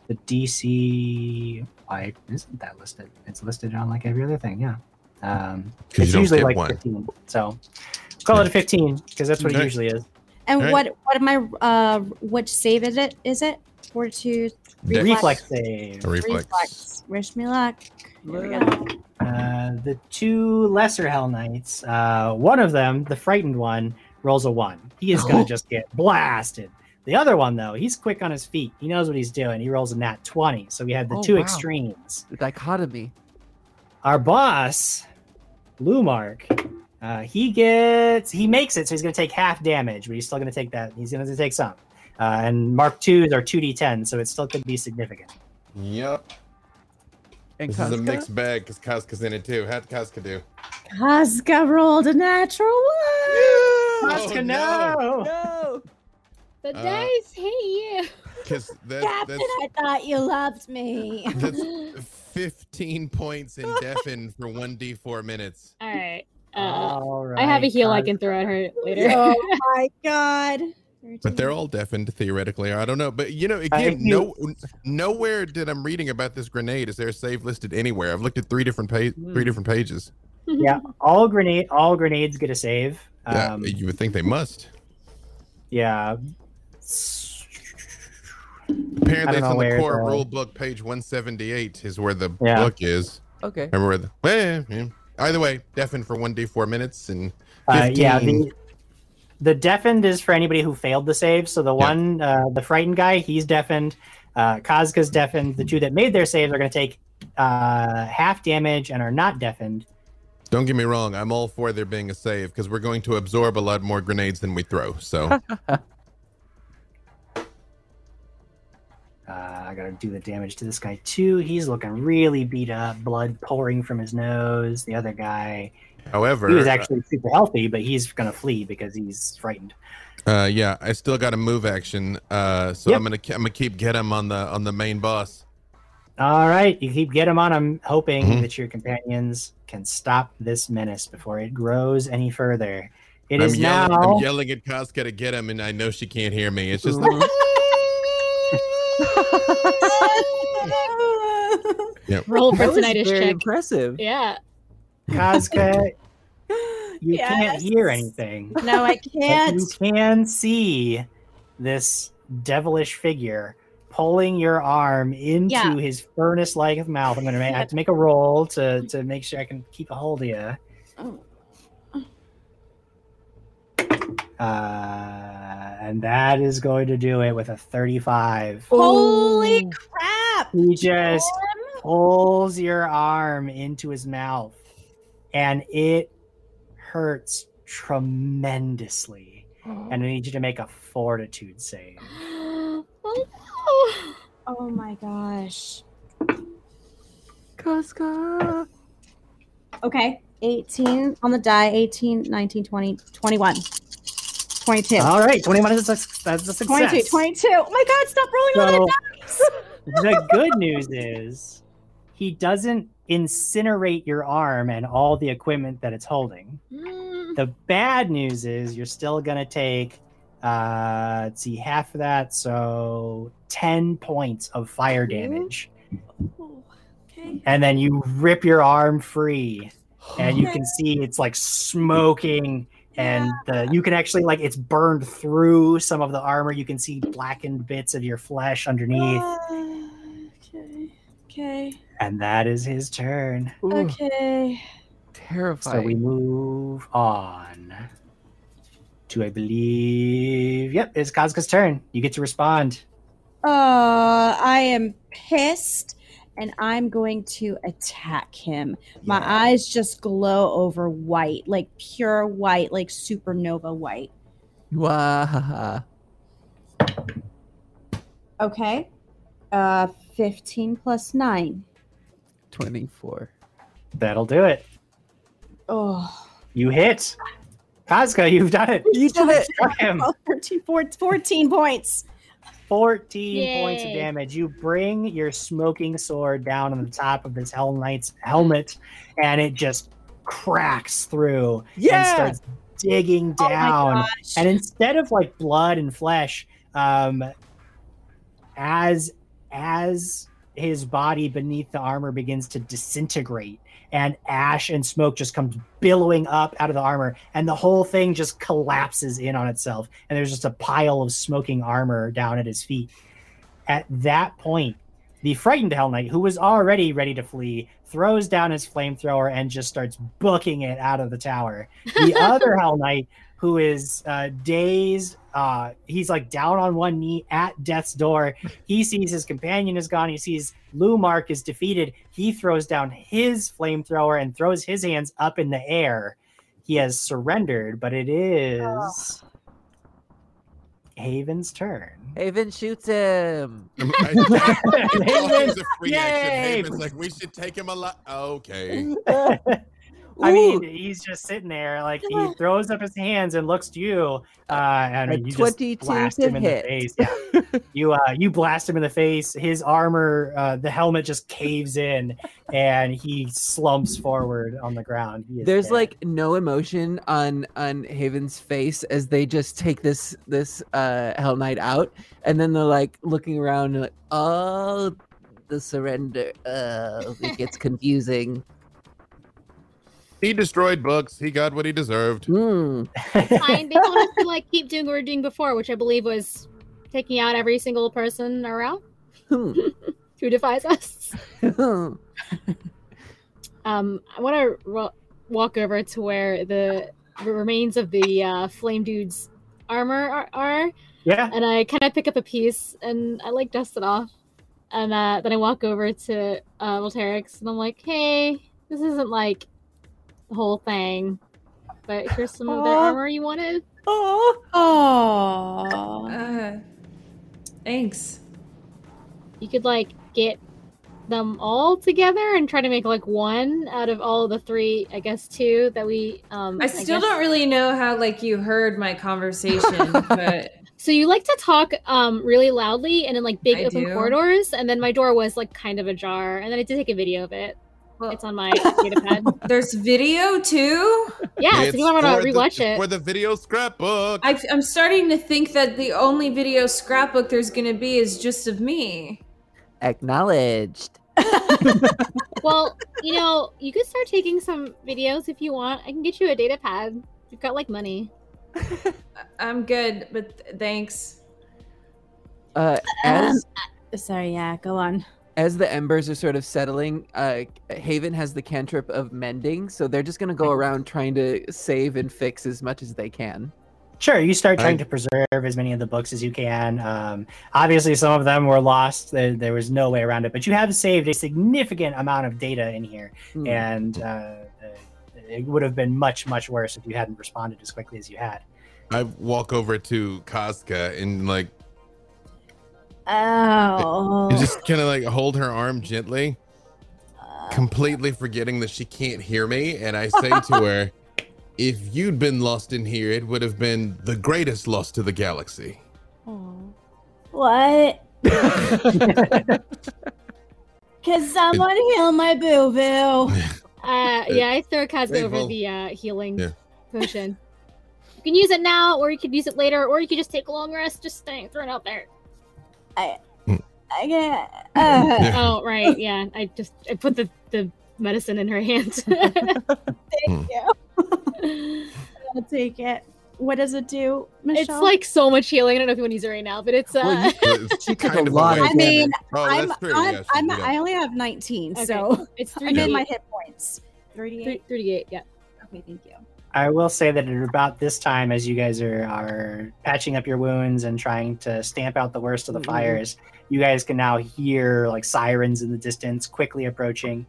The DC. Why isn't that listed? It's listed on like every other thing. Yeah. Um, 'Cause it's you don't usually get like one. 15. So call it a 15 because that's what it usually is. And Alright. what what am I uh which save is it? Is it? Fortitude Dex- Reflex save. A reflex. reflex. Wish me luck. Here we go. Uh, the two lesser Hell Knights, uh, one of them, the frightened one, rolls a one. He is going (gasps) to just get blasted. The other one, though, he's quick on his feet. He knows what he's doing. He rolls a nat 20. So we had the Oh, two wow. extremes. The dichotomy. Our boss, Lumark, uh, he gets, he makes it. So he's going to take half damage, but he's still going to take that. He's going to take some. Uh, and Mark 2s are 2d10, so it still could be significant. Yep. And This is a mixed bag because Kazka's in it too. How'd Kazka do? Kazka rolled a natural one. Kazka, no. No. The Uh, dice hate you. Because that, Captain, that's, I thought you loved me. that's 15 points in deafen for 1d4 minutes. All right. Uh, All right. I have a heal I can throw at her later. oh (laughs) my god. But they're all deafened theoretically. I don't know. But you know, again, no, nowhere did I'm reading about this grenade. Is there a save listed anywhere? I've looked at three different pa- three different pages. yeah, (laughs) all grenade, all grenades get a save. Yeah, Um, you would think they must. yeah. Apparently, it's on the core the- rule book, page 178 is where the Yeah. book is. Okay. Remember where the well, yeah. Either way, deafened for 1d4 minutes and Uh, yeah, the the deafened is for anybody who failed the save. So the Yeah. one, uh, the frightened guy, he's deafened. Uh, Kazka's deafened. The two that made their saves are going to take uh, half damage and are not deafened. Don't get me wrong, I'm all for there being a save because we're going to absorb a lot more grenades than we throw. So (laughs) Uh, I got to do the damage to this guy too. He's looking really beat up, blood pouring from his nose. The other guy, however, he was actually super healthy, but he's going to flee because he's frightened. uh, yeah, I still got a move action. Uh, so Yep. I'm gonna I'm gonna keep get him on the on the main boss. All right, you keep get him on him, hoping Mhm. that your companions can stop this menace before it grows any further. It I'm is yelling, now. I'm yelling at Kazka to get him, and I know she can't hear me. It's just like, (laughs) Roll for That was very check. impressive. Yeah. Kazka, you (laughs) can't hear anything. No, I (laughs) can't. you can see this devilish figure pulling your arm into Yeah. his furnace-like mouth. I'm gonna ma- have to make a roll to to make sure I can keep a hold of you. Oh. Uh, and that is going to do it with a 35. Holy crap! He just pulls your arm into his mouth, and it hurts tremendously. And I need you to make a fortitude save. (gasps) oh no. Oh my gosh. Kazka. Okay. 18 on the die. 18, 19, 20, 21. 22. All right, 21 is a, that's a success. 22, 22. Oh my god, stop rolling So on the dice! the good news is he doesn't incinerate your arm and all the equipment that it's holding. Mm. The bad news is you're still gonna take uh let's see half of that, so 10 points of fire damage. Okay. And then you rip your arm free and you can see it's like smoking and the, you can actually like it's burned through some of the armor. You can see blackened bits of your flesh underneath. Uh, okay. Okay. And that is his turn. Ooh, Okay. Terrifying. So we move on to, I believe, yep, it's Kazka's turn. You get to respond. Uh, I am pissed and I'm going to attack him. My Yeah. eyes just glow over white, like pure white, like supernova white. Wahaha. Okay. Uh, 15 plus 9. 24. That'll do it. Oh. You hit. Kazka, you've done it. You did it. Struck him. 13, 14, 14 points. 14 points of damage. You bring your smoking sword down on the top of this Hell Knight's helmet, and it just cracks through and starts digging Oh down. gosh. and instead of like blood and flesh um as as his body beneath the armor begins to disintegrate and ash and smoke just comes billowing up out of the armor and the whole thing just collapses in on itself and there's just a pile of smoking armor down at his feet at that point the frightened hell knight who was already ready to flee throws down his flamethrower and just starts booking it out of the tower the (laughs) other hell knight who is uh, dazed. Uh, he's like down on one knee at death's door. He sees his companion is gone. He sees Lumark is defeated. He throws down his flamethrower and throws his hands up in the air. He has surrendered, but it is Haven's turn. Haven shoots him. (laughs) I- (laughs) it's Haven, a free action. Haven's like, we should take him alive. Okay. (laughs) I mean, he's just sitting there, like he throws up his hands and looks to you, uh, and you just blast him in hit. the face. Yeah, (laughs) you uh, you blast him in the face. His armor, uh, the helmet just caves in, and he slumps forward on the ground. There's dead. like no emotion on on Haven's face as they just take this this uh Hell Knight out, and then they're like looking around and like, oh, the surrender. Uh, it gets confusing. He destroyed books. He got what he deserved. Hmm. Fine. They want us to like keep doing what we were doing before, which I believe was taking out every single person around Hmm. (laughs) who defies us. (laughs) Um, I want to ro- walk over to where the remains of the uh, flame dude's armor are, are yeah. and I kind of pick up a piece and I like dust it off. And uh, then I walk over to uh, Volterix and I'm like, hey, this isn't like the whole thing, but here's some of their armor you wanted. Oh. Oh. Uh, thanks. You could like get them all together and try to make like one out of all of the three, I guess two that we. Um, I still guess- don't really know how like you heard my conversation, (laughs) but So you like to talk um really loudly and in like big I open do. corridors, and then my door was like kind of ajar, and then I did take a video of it. Well- it's on my data pad. (laughs) there's video too. Yeah, It's if you want to for the- rewatch it's For the video scrapbook. I, I'm starting to think that the only video scrapbook there's gonna be is just of me. Acknowledged. (laughs) Well, you know, you could start taking some videos if you want. I can get you a data pad. You've got like money. (laughs) I'm good, but th- thanks. Uh, as (clears throat) Sorry, yeah, go on. As the embers are sort of settling, uh, Haven has the cantrip of mending, so they're just gonna go around trying to save and fix as much as they can. Sure, you start trying I- to preserve as many of the books as you can. Um, obviously, some of them were lost. There, there was no way around it, but you have saved a significant amount of data in here, Hmm. and uh, it would have been much, much worse if you hadn't responded as quickly as you had. I walk over to Kazka and like Oh. and just kind of like hold her arm gently, completely forgetting that she can't hear me. And I say to (laughs) her, "If you'd been lost in here, it would have been the greatest loss to the galaxy." What? (laughs) Can someone heal my boo boo? Uh, yeah, I throw Kaz Wait, over well- the uh, healing Yeah. potion. You can use it now, or you could use it later, or you could just take a long rest. Just staying, throw it out there. I can't. Uh, Yeah. (laughs) Oh, right, yeah. I just I put the the medicine in her hand. (laughs) thank you. (laughs) I'll take it. What does it do, Michelle? it's like so much healing. I don't know if you want to use it right now, but it's uh. Well, It's She took kind a of lot of I mean, oh, I'm. I'm, yeah, she I'm. I only have 19, Okay. so it's I'm three in my hit points. 38. thirty eight. Yeah. Okay, thank you. I will say that at about this time, as you guys are, are patching up your wounds and trying to stamp out the worst of the Mhm. fires, you guys can now hear like sirens in the distance quickly approaching.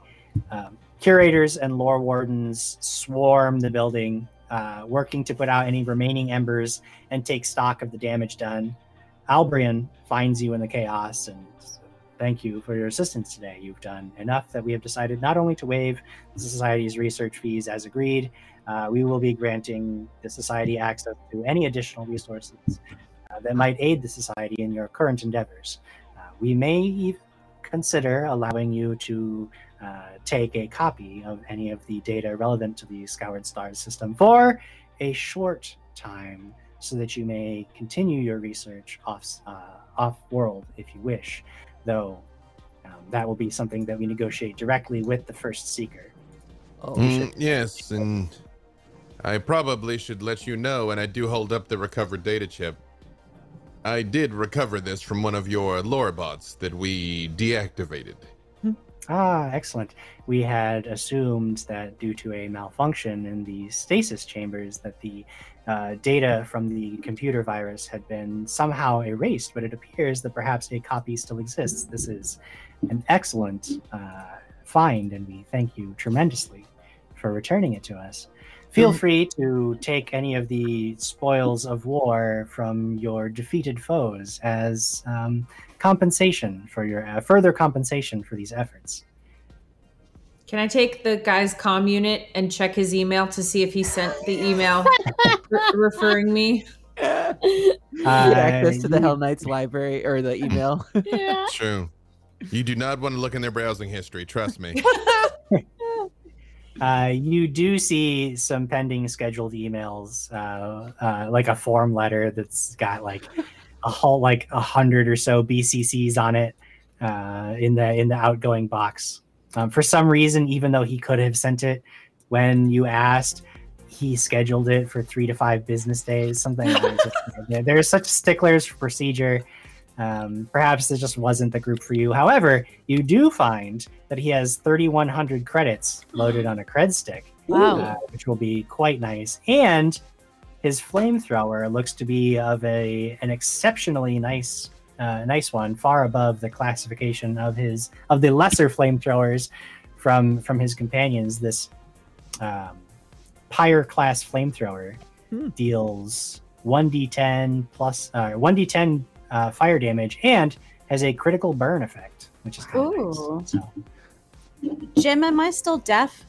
Um, curators and lore wardens swarm the building, uh, working to put out any remaining embers and take stock of the damage done. Albrian finds you in the chaos and thank you for your assistance today. You've done enough that we have decided not only to waive the Society's research fees as agreed, uh, we will be granting the Society access to any additional resources uh, that might aid the Society in your current endeavors. Uh, we may even consider allowing you to uh, take a copy of any of the data relevant to the Scoured Stars system for a short time so that you may continue your research off, uh, off world if you wish, though um, that will be something that we negotiate directly with the first seeker. Oh, Mm, yes, and I probably should let you know, and I do hold up the recovered data chip. I did recover this from one of your lore bots that we deactivated. Ah, excellent. We had assumed that due to a malfunction in the stasis chambers, that the uh, data from the computer virus had been somehow erased, but it appears that perhaps a copy still exists. This is an excellent uh, find, and we thank you tremendously for returning it to us. Feel Mhm. free to take any of the spoils of war from your defeated foes as um, compensation for your uh, further compensation for these efforts. Can I take the guy's comm unit and check his email to see if he sent the email re- (laughs) referring me? Uh, access to the Hell Knights library or the email. (laughs) Yeah. True. You do not want to look in their browsing history, trust me. (laughs) Uh, you do see some pending scheduled emails, uh, uh, like a form letter that's got like a whole like a hundred or so BCCs on it uh, in the in the outgoing box. Um, for some reason, even though he could have sent it when you asked, he scheduled it for three to five business days. Something. like that. (laughs) There- There's such sticklers for procedure. Um, perhaps this just wasn't the group for you. However, you do find that he has 3,100 credits loaded on a cred stick, Wow. uh, which will be quite nice. And his flamethrower looks to be of a an exceptionally nice uh, nice one, far above the classification of his of the lesser flamethrowers from from his companions. This um, pyre class flamethrower Hmm. deals 1d10 plus uh, 1d10 uh, fire damage and has a critical burn effect, which is kind of nice. So, Jim, am I still deaf?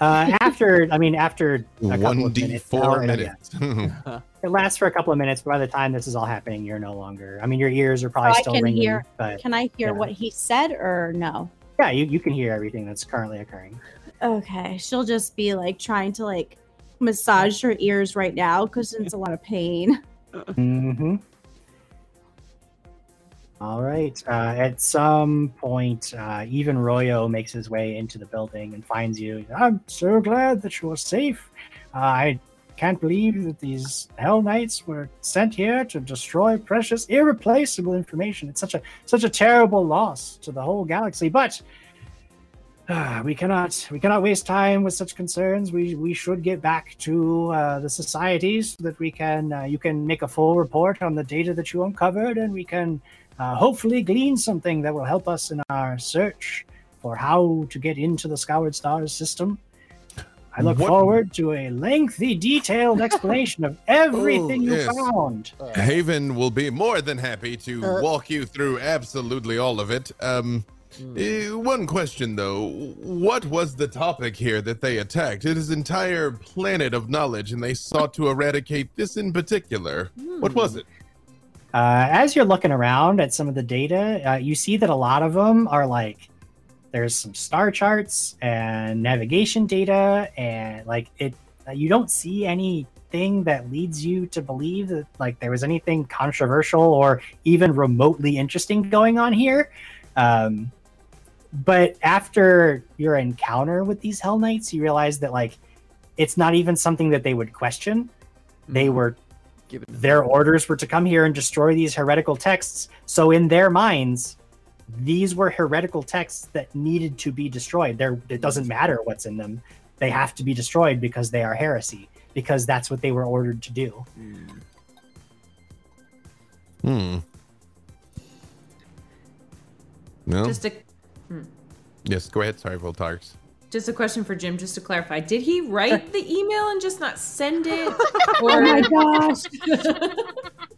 uh, after, I mean, after a couple One of D minutes, four yeah, minutes. (laughs) it lasts for a couple of minutes. But by the time this is all happening, you're no longer. I mean, your ears are probably So I can ringing, hear- but Can I hear Yeah. what he said or no? yeah, you, you can hear everything that's currently occurring. Okay, she'll just be like trying to like massage her ears right now because it's a lot of pain. hmm All right. Uh, at some point, uh, even Royo makes his way into the building and finds you. I'm so glad that you're safe. Uh, I can't believe that these Hell Knights were sent here to destroy precious, irreplaceable information. It's such a such a terrible loss to the whole galaxy. But uh, we cannot we cannot waste time with such concerns. We we should get back to uh, the societies so that we can uh, you can make a full report on the data that you uncovered, and we can uh, hopefully glean something that will help us in our search for how to get into the Scoured Stars system. I look What- forward to a lengthy, detailed (laughs) explanation of everything you yes. found. Haven will be more than happy to Uh. walk you through absolutely all of it. Um, eh, one question though: What was the topic here that they attacked? It is entire planet of knowledge, and they sought to eradicate this in particular. What was it? Uh, as you're looking around at some of the data, uh, you see that a lot of them are like there's some star charts and navigation data, and like it. uh, You don't see anything that leads you to believe that like there was anything controversial or even remotely interesting going on here. Um, but after your encounter with these Hell Knights, you realize that like it's not even something that they would question. They were Give it their orders were to come here and destroy these heretical texts. So in their minds, these were heretical texts that needed to be destroyed. There, it doesn't matter what's in them; they have to be destroyed because they are heresy. Because that's what they were ordered to do. Mm. Hmm. No. Just a yes. Go ahead. Sorry, Volterix. Just a question for Jim, just to clarify. Did he write the email and just not send it? (laughs) Oh my (laughs) gosh.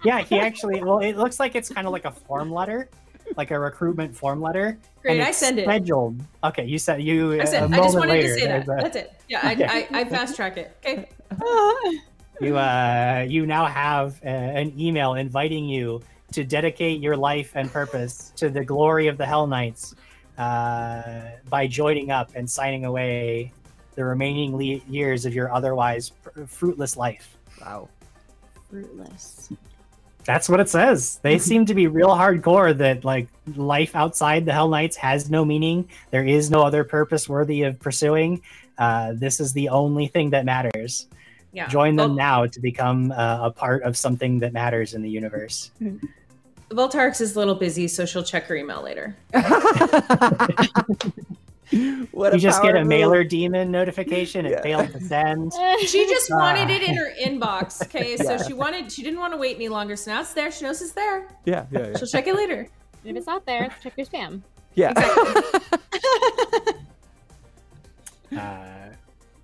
Yeah, he actually. Well, it looks like it's kind of like a form letter, like a recruitment form letter. Great, and I it's send it. Scheduled. Okay, you said you. I a said, I moment just wanted later, to say that. a- That's it. Yeah, I, Okay. I, I fast track it. Okay. (laughs) you uh you now have uh, an email inviting you to dedicate your life and purpose to the glory of the hell knights uh, by joining up and signing away the remaining le- years of your otherwise fr- fruitless life Wow. Fruitless. that's what it says they (laughs) seem to be real hardcore that like life outside the hell knights has no meaning there is no other purpose worthy of pursuing uh, this is the only thing that matters Yeah. join them Vol- now to become uh, a part of something that matters in the universe. Volterix is a little busy, so she'll check her email later. (laughs) what you just get a move. mailer daemon notification. It Yeah. failed to send. (laughs) She just wanted Ah. it in her inbox. Okay, so Yeah. she wanted she didn't want to wait any longer. So now it's there. She knows it's there. Yeah, yeah, yeah. She'll check it later. and If it's not there, check your spam. yeah. (laughs) Uh,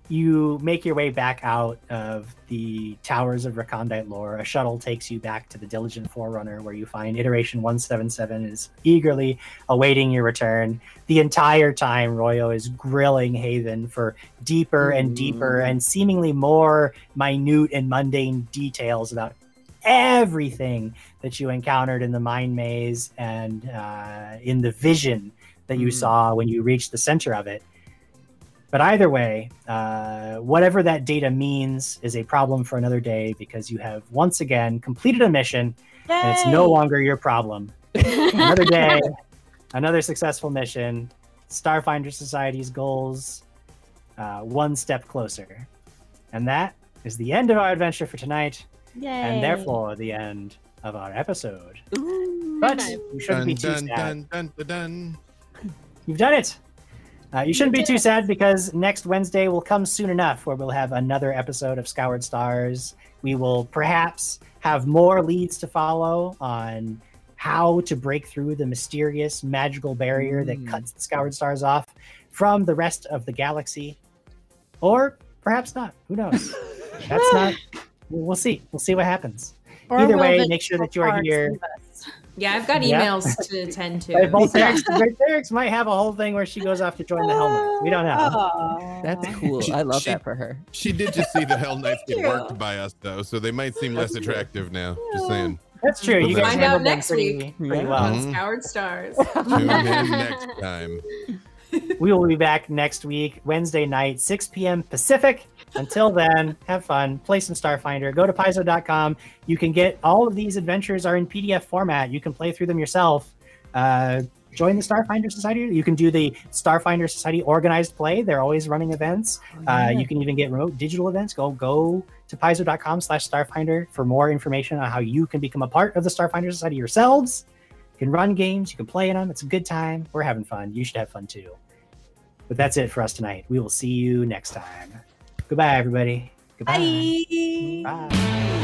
you make your way back out of the towers of recondite lore. A shuttle takes you back to the Diligent Forerunner, where you find Iteration 177 is eagerly awaiting your return. The entire time, Royo is grilling Haven for deeper and deeper and seemingly more minute and mundane details about everything that you encountered in the mind maze and uh, in the vision that you Mm. saw when you reached the center of it. But either way, uh, whatever that data means is a problem for another day because you have once again completed a mission and it's no longer your problem. (laughs) another day, another successful mission, Starfinder Society's goals uh, one step closer. And that is the end of our adventure for tonight, Yay. and therefore the end of our episode. Ooh. But Nice. you shouldn't Dun, be too dun, sad. dun, dun, dun, dun. You've done it. Uh, you shouldn't be too sad because next Wednesday will come soon enough where we'll have another episode of Scoured Stars. We will perhaps have more leads to follow on how to break through the mysterious magical barrier that Mm. cuts the Scoured Stars off from the rest of the galaxy. Or perhaps not. Who knows? (laughs) That's not. We'll see. We'll see what happens. Or Either way, make sure that you are here. Leave us? Yeah, I've got Yeah. emails to attend to. But Volterix, Volterix might have a whole thing where she goes off to join the Helmet. We don't know. Aw. That's cool. She- I love she- that for her. She did just see the Hell (laughs) Knights get worked by us, though, so they might seem less attractive now. Just saying. That's true. You guys find out next pretty, week. pretty Yeah. well. on Mhm. Scoured Stars. Tune in next time. (laughs) We will be back next week, Wednesday night, 6 p.m. Pacific. Until then, have fun, play some Starfinder, go to Paizo.com. You can get all of these adventures are in PDF format. You can play through them yourself. Uh, join the Starfinder Society. You can do the Starfinder Society organized play. They're always running events. Uh, you can even get remote digital events. Go go to Paizo.com slash Starfinder for more information on how you can become a part of the Starfinder Society yourselves. You can run games, you can play in them. It's a good time. We're having fun. You should have fun too. But that's it for us tonight. We will see you next time. Goodbye, everybody. Goodbye. Bye. Bye.